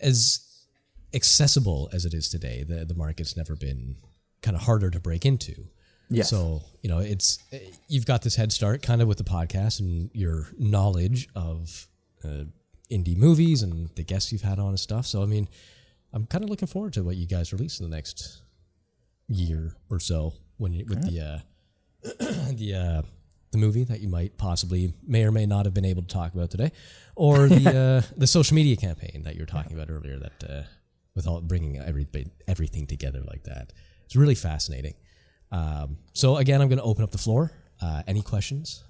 as accessible as it is today, the the market's never been kind of harder to break into. Yes. So you know, it's you've got this head start kind of with the podcast and your knowledge of uh, indie movies and the guests you've had on and stuff. So I mean, I'm kind of looking forward to what you guys release in the next year or so when you, with the uh, *clears throat* the uh, the movie that you might possibly may or may not have been able to talk about today, or the *laughs* uh, the social media campaign that you were talking about earlier. That uh, with all bringing everything everything together like that, it's really fascinating. Um, so again, I'm going to open up the floor. Uh, any questions?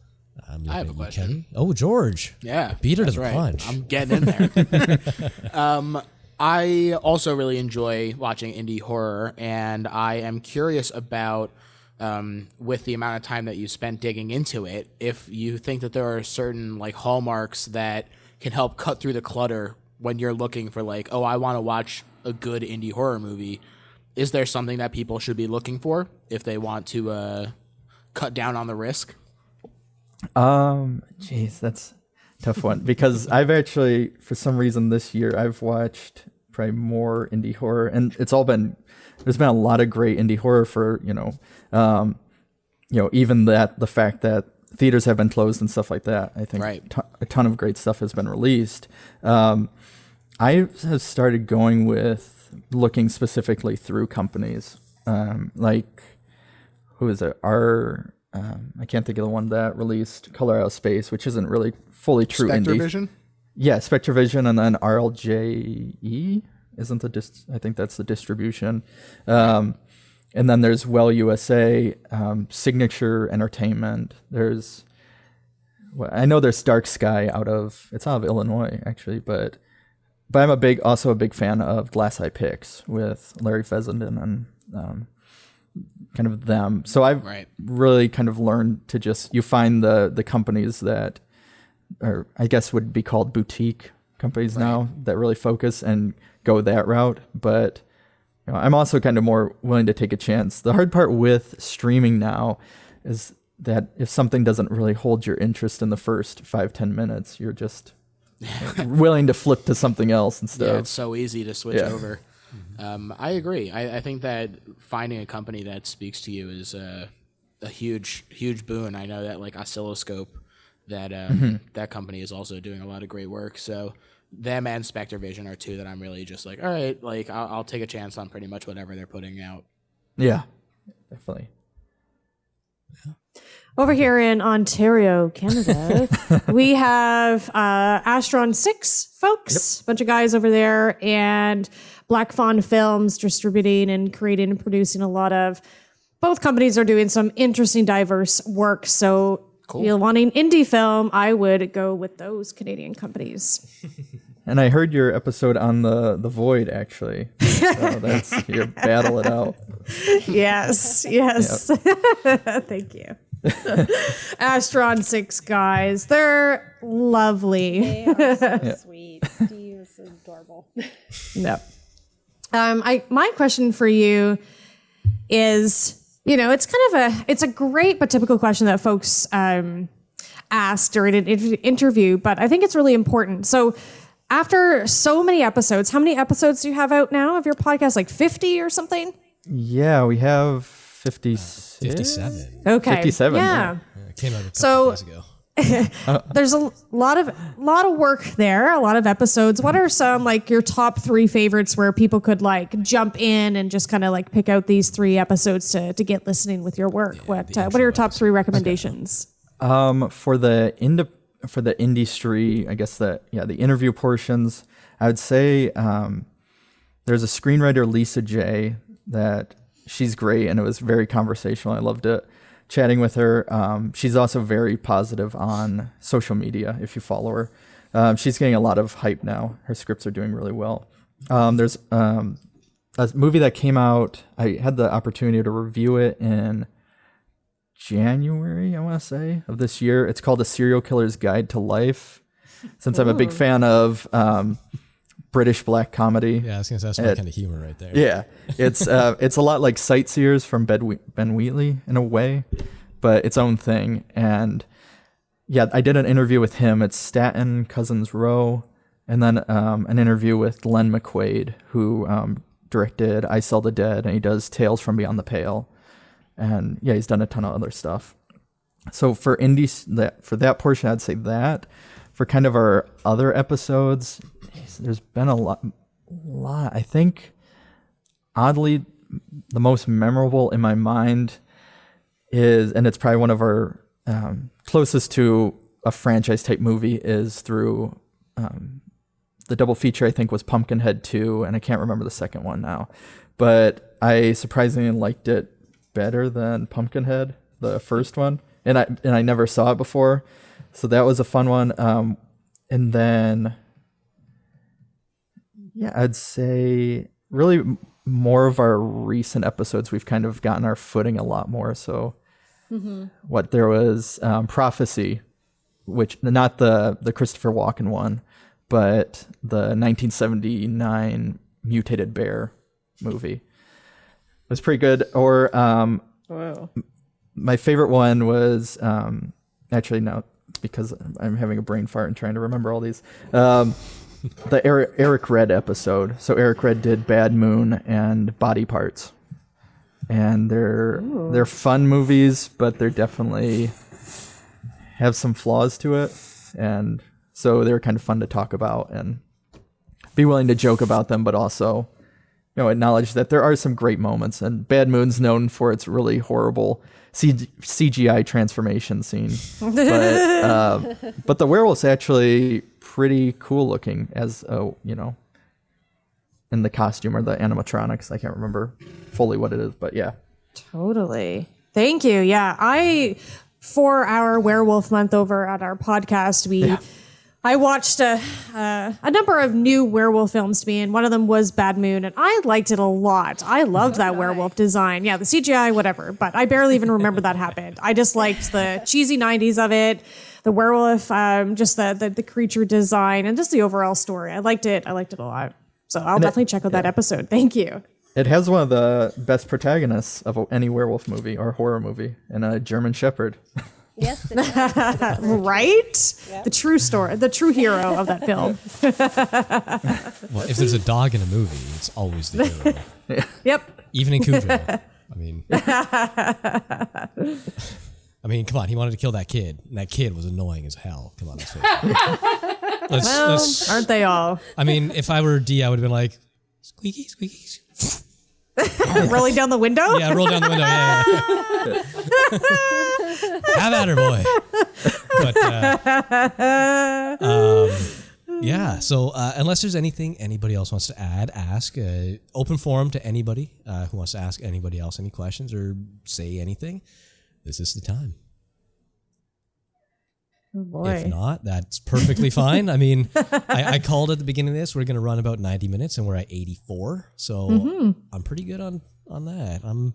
I'm I have a question. Kelly. Oh, George. Yeah, beat her to that's the right. punch. I'm getting in there. *laughs* *laughs* um, I also really enjoy watching indie horror, and I am curious about, um, with the amount of time that you spent digging into it, if you think that there are certain like hallmarks that can help cut through the clutter when you're looking for like, oh, I want to watch a good indie horror movie. Is there something that people should be looking for if they want to uh, cut down on the risk? Um, jeez, that's a tough one because I've actually, for some reason, this year I've watched probably more indie horror, and it's all been there's been a lot of great indie horror for you know, um, you know, even that the fact that theaters have been closed and stuff like that, I think Right. to- a ton of great stuff has been released. Um, I have started going with looking specifically through companies, um, like who is it? Our um, I can't think of the one that released Color Out of Space, which isn't really fully true indie. SpectreVision? Yeah, SpectreVision, and then RLJE isn't the dis- I think that's the distribution. Um, and then there's Well USA, um, Signature Entertainment. There's well, I know there's Dark Sky out of it's out of Illinois actually, but but I'm a big also a big fan of Glass Eye Pix with Larry Fessenden and um, kind of them. So I've Right. really kind of learned to just you find the the companies that or I guess would be called boutique companies now that really focus and go that route. But you know, I'm also kind of more willing to take a chance. The hard part with streaming now is that if something doesn't really hold your interest in the first five ten minutes, you're just *laughs* willing to flip to something else instead. Yeah, it's so easy to switch Yeah. over. Um, I agree. I, I think that finding a company that speaks to you is uh, a huge, huge boon. I know that like Oscilloscope, that um, Mhm. that company is also doing a lot of great work. So them and Spectre Vision are two that I'm really just like, all right, like I'll, I'll take a chance on pretty much whatever they're putting out. Yeah, definitely. Over here in Ontario, Canada, *laughs* we have uh, Astron 6 folks, a bunch of guys over there, and Black Fawn Films distributing and creating and producing a lot of. Both companies are doing some interesting, diverse work. So, Cool. if you're wanting indie film, I would go with those Canadian companies. *laughs* And I heard your episode on the the void actually. So *laughs* that's you battle it out. yes, yes. *laughs* Thank you. Astron 6 guys, they're lovely. They are so Yeah. sweet. Steve is adorable. No. Um, I my question for you is, you know, it's kind of a it's a great but typical question that folks um, ask during an interview, but I think it's really important. So, after so many episodes, how many episodes do you have out now of your podcast? Like fifty or something? Yeah, we have 56? 57. Okay. 57. Yeah. It came out a couple So- days ago. *laughs* There's a lot of lot of work there, a lot of episodes. What are some like your top three favorites where people could like jump in and just kind of like pick out these three episodes to to get listening with your work? what uh, what are your top three recommendations? Um, for the ind- for the industry, I guess that yeah, the interview portions, I would say um, there's a screenwriter Lisa J that she's great and it was very conversational. I loved it chatting with her. Um, she's also very positive on social media if you follow her. Um, she's getting a lot of hype now. Her scripts are doing really well. Um, there's um, a movie that came out. I had the opportunity to review it in January, I want to say, of this year. It's called A Serial Killer's Guide to Life. Since I'm a big fan of um, British black comedy. Yeah, I was gonna say, that's my kind of humor right there. Yeah, it's uh, *laughs* it's a lot like Sightseers from Ben, Whe- ben Wheatley in a way, but its own thing. And yeah, I did an interview with him. It's Staten Cousins Roe, and then um, an interview with Glenn McQuaid, who um, directed I Sell the Dead, and he does Tales from Beyond the Pale, and yeah, he's done a ton of other stuff. So for indies, that for that portion, I'd say that. For kind of our other episodes, there's been a lot, lot. I think, oddly, the most memorable in my mind is, and it's probably one of our um, closest to a franchise type movie, is through um, the double feature. I think was Pumpkinhead two, and I can't remember the second one now, but I surprisingly liked it better than Pumpkinhead, the first one, and I and I never saw it before, so that was a fun one. Um, and then yeah, I'd say really more of our recent episodes, we've kind of gotten our footing a lot more. So, Mhm. what there was um, prophecy, which not the the Christopher Walken one, but the 1979 mutated bear movie it was pretty good. Or um, Wow. my favorite one was um, actually no, because I'm having a brain fart and trying to remember all these. Um, the Eric, Eric Red episode. So Eric Red did Bad Moon and Body Parts. and they're Ooh. they're fun movies, but they're definitely have some flaws to it, and so they're kind of fun to talk about and be willing to joke about them, but also you know acknowledge that there are some great moments. And Bad Moon's known for its really horrible C- CGI transformation scene, but *laughs* uh, but the werewolf's actually pretty cool looking as a you know in the costume or the animatronics. I can't remember fully what it is, but yeah. Totally. Thank you. Yeah, I for our werewolf month over at our podcast, we I watched a uh, a number of new werewolf films to me, and one of them was Bad Moon, and I liked it a lot. I loved that werewolf design. Yeah, the CGI, whatever, but I barely even remember that happened. I just liked the cheesy '90s of it, the werewolf, um, just the, the the creature design, and just the overall story. I liked it. I liked it a lot. So I'll And it- definitely check out that episode. Thank you. It has one of the best protagonists of any werewolf movie or horror movie, and a German Shepherd. *laughs* Yes, *laughs* right? The true story, the true hero of that film. *laughs* Well, if there's a dog in a movie, it's always the hero. *laughs* Yep. Even in Cujo. I mean, I mean, come on. He wanted to kill that kid, and that kid was annoying as hell. Come on, let's face it. Let's- well, let's- aren't they all? I mean, if I were D, I would have been like, squeaky, squeaky, squeaky. *laughs* Rolling down the window? Yeah, roll down the window. Yeah, yeah. Have at her, boy. But uh, um, yeah. So uh, unless there's anything anybody else wants to add, ask. Uh, open forum to anybody uh, who wants to ask anybody else any questions or say anything. This is the time. Oh boy. If not, that's perfectly fine. I mean, *laughs* I, I called at the beginning of this. We're going to run about 90 minutes, and we're at 84. So Mhm. I'm pretty good on on that. I'm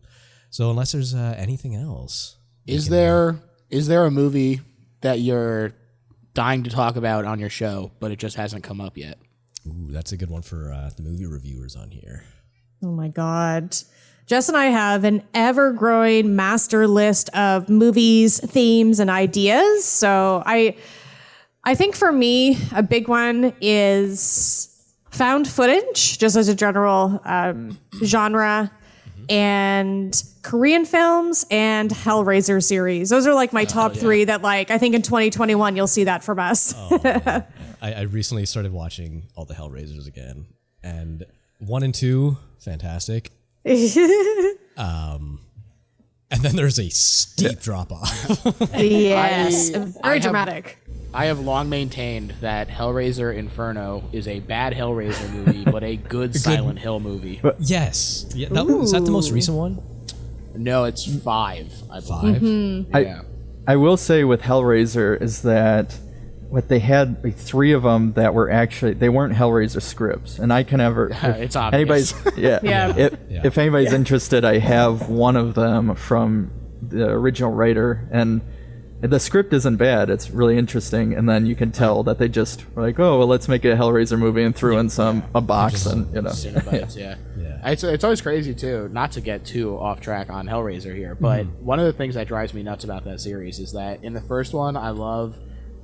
so unless there's uh, anything else, Is there is there a movie that you're dying to talk about on your show, but it just hasn't come up yet? Ooh, that's a good one for uh, the movie reviewers on here. Oh my God. Jess and I have an ever growing master list of movies, themes, and ideas. So I I think for me, a big one is found footage, just as a general um, genre, and Korean films and Hellraiser series. Those are like my top three that like I think in 2021 you'll see that from us. *laughs* I, I recently started watching all the Hellraisers again, and one and two, fantastic. *laughs* Um, and then there's a steep drop off. yes, I- very I have- dramatic. I have long maintained that Hellraiser Inferno is a bad Hellraiser movie, but a good *laughs* Silent Hill movie. yes. Yeah, that, is that the most recent one? No, it's five. I Five? Mhm. I, I will say with Hellraiser is that what they had like three of them that were actually they weren't Hellraiser scripts, and I can ever if It's obvious. anybody's *laughs* yeah, Yeah. If, Yeah. if anybody's Yeah. interested, I have one of them from the original writer, and the script isn't bad. It's really interesting, and then you can tell that they just were like, oh, well, let's make a Hellraiser movie and threw in some a box and you know. Cenobites, *laughs* yeah. It's, it's always crazy too. Not to get too off track on Hellraiser here, but Mhm. one of the things that drives me nuts about that series is that in the first one, I love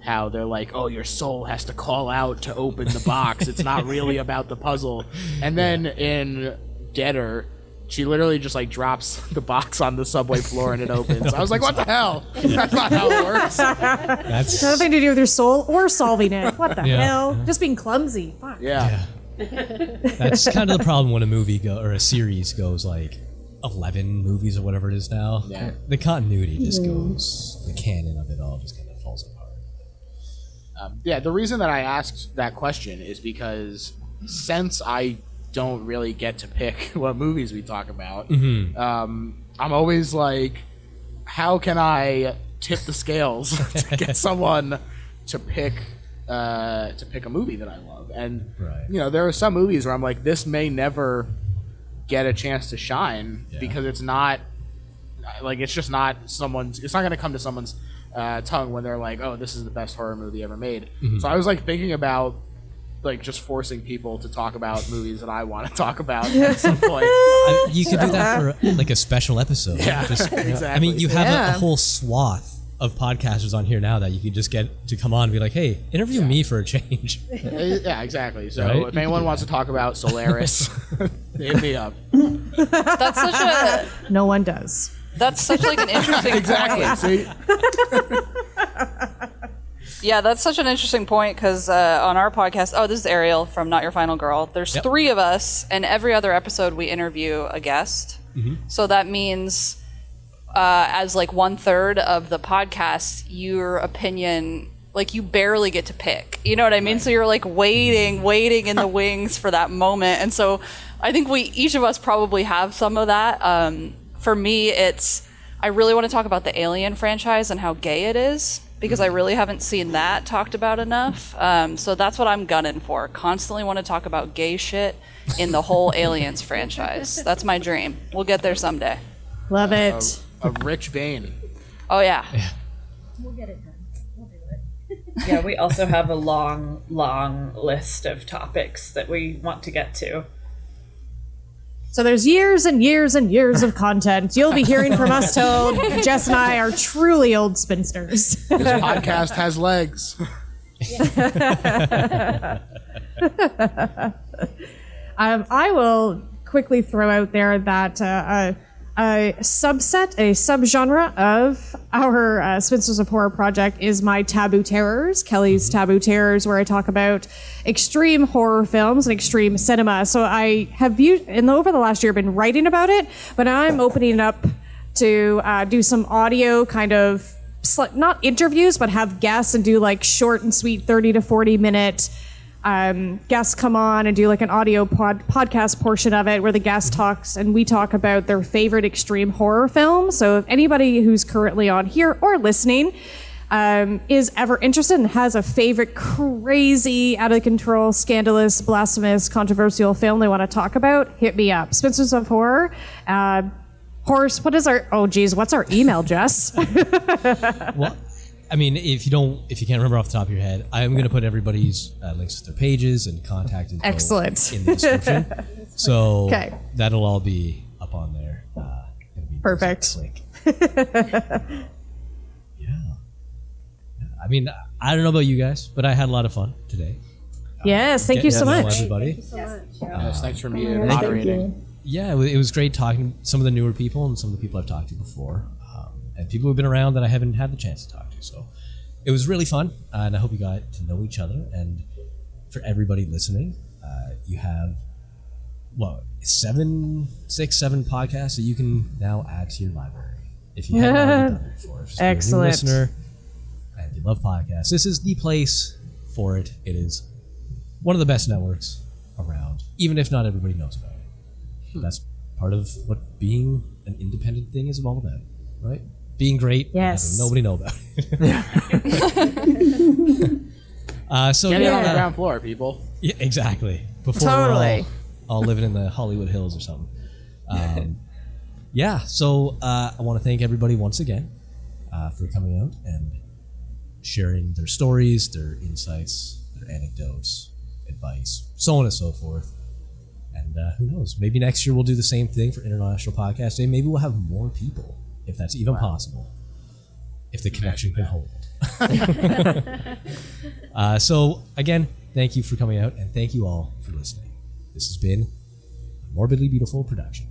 how they're like, "Oh, your soul has to call out to open the box. it's not really *laughs* about the puzzle." And then in Deader, she literally just like drops *laughs* the box on the subway floor and it *laughs* opens. I was like, "What the hell? That's not how it works." That's nothing to do with your soul or solving it. What the Yeah. hell? Just being clumsy. Fuck. Yeah. That's kind of the problem when a movie go or a series goes like eleven movies or whatever it is now. Yeah. The continuity just goes. The canon of it all just kind of falls apart. Um, yeah, the reason that I asked that question is because since I don't really get to pick *laughs* what movies we talk about, Mhm. um, I'm always like, how can I tip the scales *laughs* to get *laughs* someone to pick uh, to pick a movie that I love? And Right. you know, there are some movies where I'm like, this may never get a chance to shine because it's not like it's just not someone's it's not going to come to someone's uh, tongue when they're like oh this is the best horror movie ever made Mhm. so i was like thinking about like just forcing people to talk about movies that i want to talk about at *laughs* some point I- you could do that for like a special episode. Yeah, Just- *laughs* I mean, you have a, a whole swath of podcasters on here now that you could just get to come on and be like, "Hey, interview me for a change." *laughs* yeah exactly so Right? if anyone wants to talk about solaris Hit me up. That's such a No one does. That's such like an *laughs* interesting exactly. point. See, *laughs* Yeah, that's such an interesting point because uh, on our podcast, oh, this is Ariel from Not Your Final Girl. There's Yep. three of us, and every other episode we interview a guest. So that means, uh, as like one third of the podcast, your opinion, like you barely get to pick. You know what I mean? So you're like waiting, waiting in the *laughs* wings for that moment. And so I think we each of us probably have some of that. Um, for me, it's I really want to talk about the Alien franchise and how gay it is because I really haven't seen that talked about enough. Um, so that's what I'm gunning for. Constantly want to talk about gay shit in the whole *laughs* Aliens franchise. That's my dream. We'll get there someday. Love it. a rich vein. Oh yeah. We'll get it done. We'll do it. *laughs* Yeah, we also have a long, long list of topics that we want to get to. So there's years and years and years of content. You'll be hearing from us till *laughs* Jess and I are truly old spinsters. This podcast has legs. *laughs* Um, I will quickly throw out there that uh, a, a subset, a subgenre of our uh, Spinsters of Horror project is my Taboo Terrors, Kelly's Taboo Terrors, where I talk about extreme horror films and extreme cinema. So I have viewed, in the, over the last year, been writing about it, but now I'm opening it up to uh, do some audio kind of sli- not interviews, but have guests and do like short and sweet 30 to 40 minute um, guests come on and do like an audio pod- podcast portion of it where the guest talks and we talk about their favorite extreme horror film. So if anybody who's currently on here or listening um, is ever interested and has a favorite crazy, out of control, scandalous, blasphemous, controversial film they want to talk about, hit me up. Spinsters of Horror. Uh, Horse, what is our? Oh, geez, what's our email, Jess? *laughs* well, I mean, if you don't, if you can't remember off the top of your head, I'm going to put everybody's uh, links to their pages and contact info Excellent. in the description. *laughs* so Okay. that'll all be up on there. Uh, it'll be Perfect. Click. *laughs* I mean, I don't know about you guys, but I had a lot of fun today. yes, thank Get you so much. Everybody. Yes, thanks for me Thank moderating. you. Yeah, it it was great talking to some of the newer people and some of the people I've talked to before, um, and people who've been around that I haven't had the chance to talk to. So it was really fun, and I hope you got to know each other. And for everybody listening, uh, you have what seven, six, seven podcasts that you can now add to your library if you haven't already done it before. If you're a new Excellent. listener and you love podcasts, this is the place for it. It is one of the best networks around, even if not everybody knows about it. That's part of what being an independent thing is all about, right? Being great, and Yes. nobody know about it. *laughs* *laughs* uh, so Get it yeah, on the uh, ground floor, people. yeah, exactly. Before Totally. we're all, all living in the Hollywood Hills or something. *laughs* Um, yeah. So uh, I want to thank everybody once again uh, for coming out and sharing their stories, their insights, their anecdotes, advice, so on and so forth. And uh, who knows? Maybe next year we'll do the same thing for International Podcast Day. Maybe we'll have more people, if that's even possible, if the connection can hold. *laughs* uh, so again, thank you for coming out, and thank you all for listening. This has been a Morbidly Beautiful production.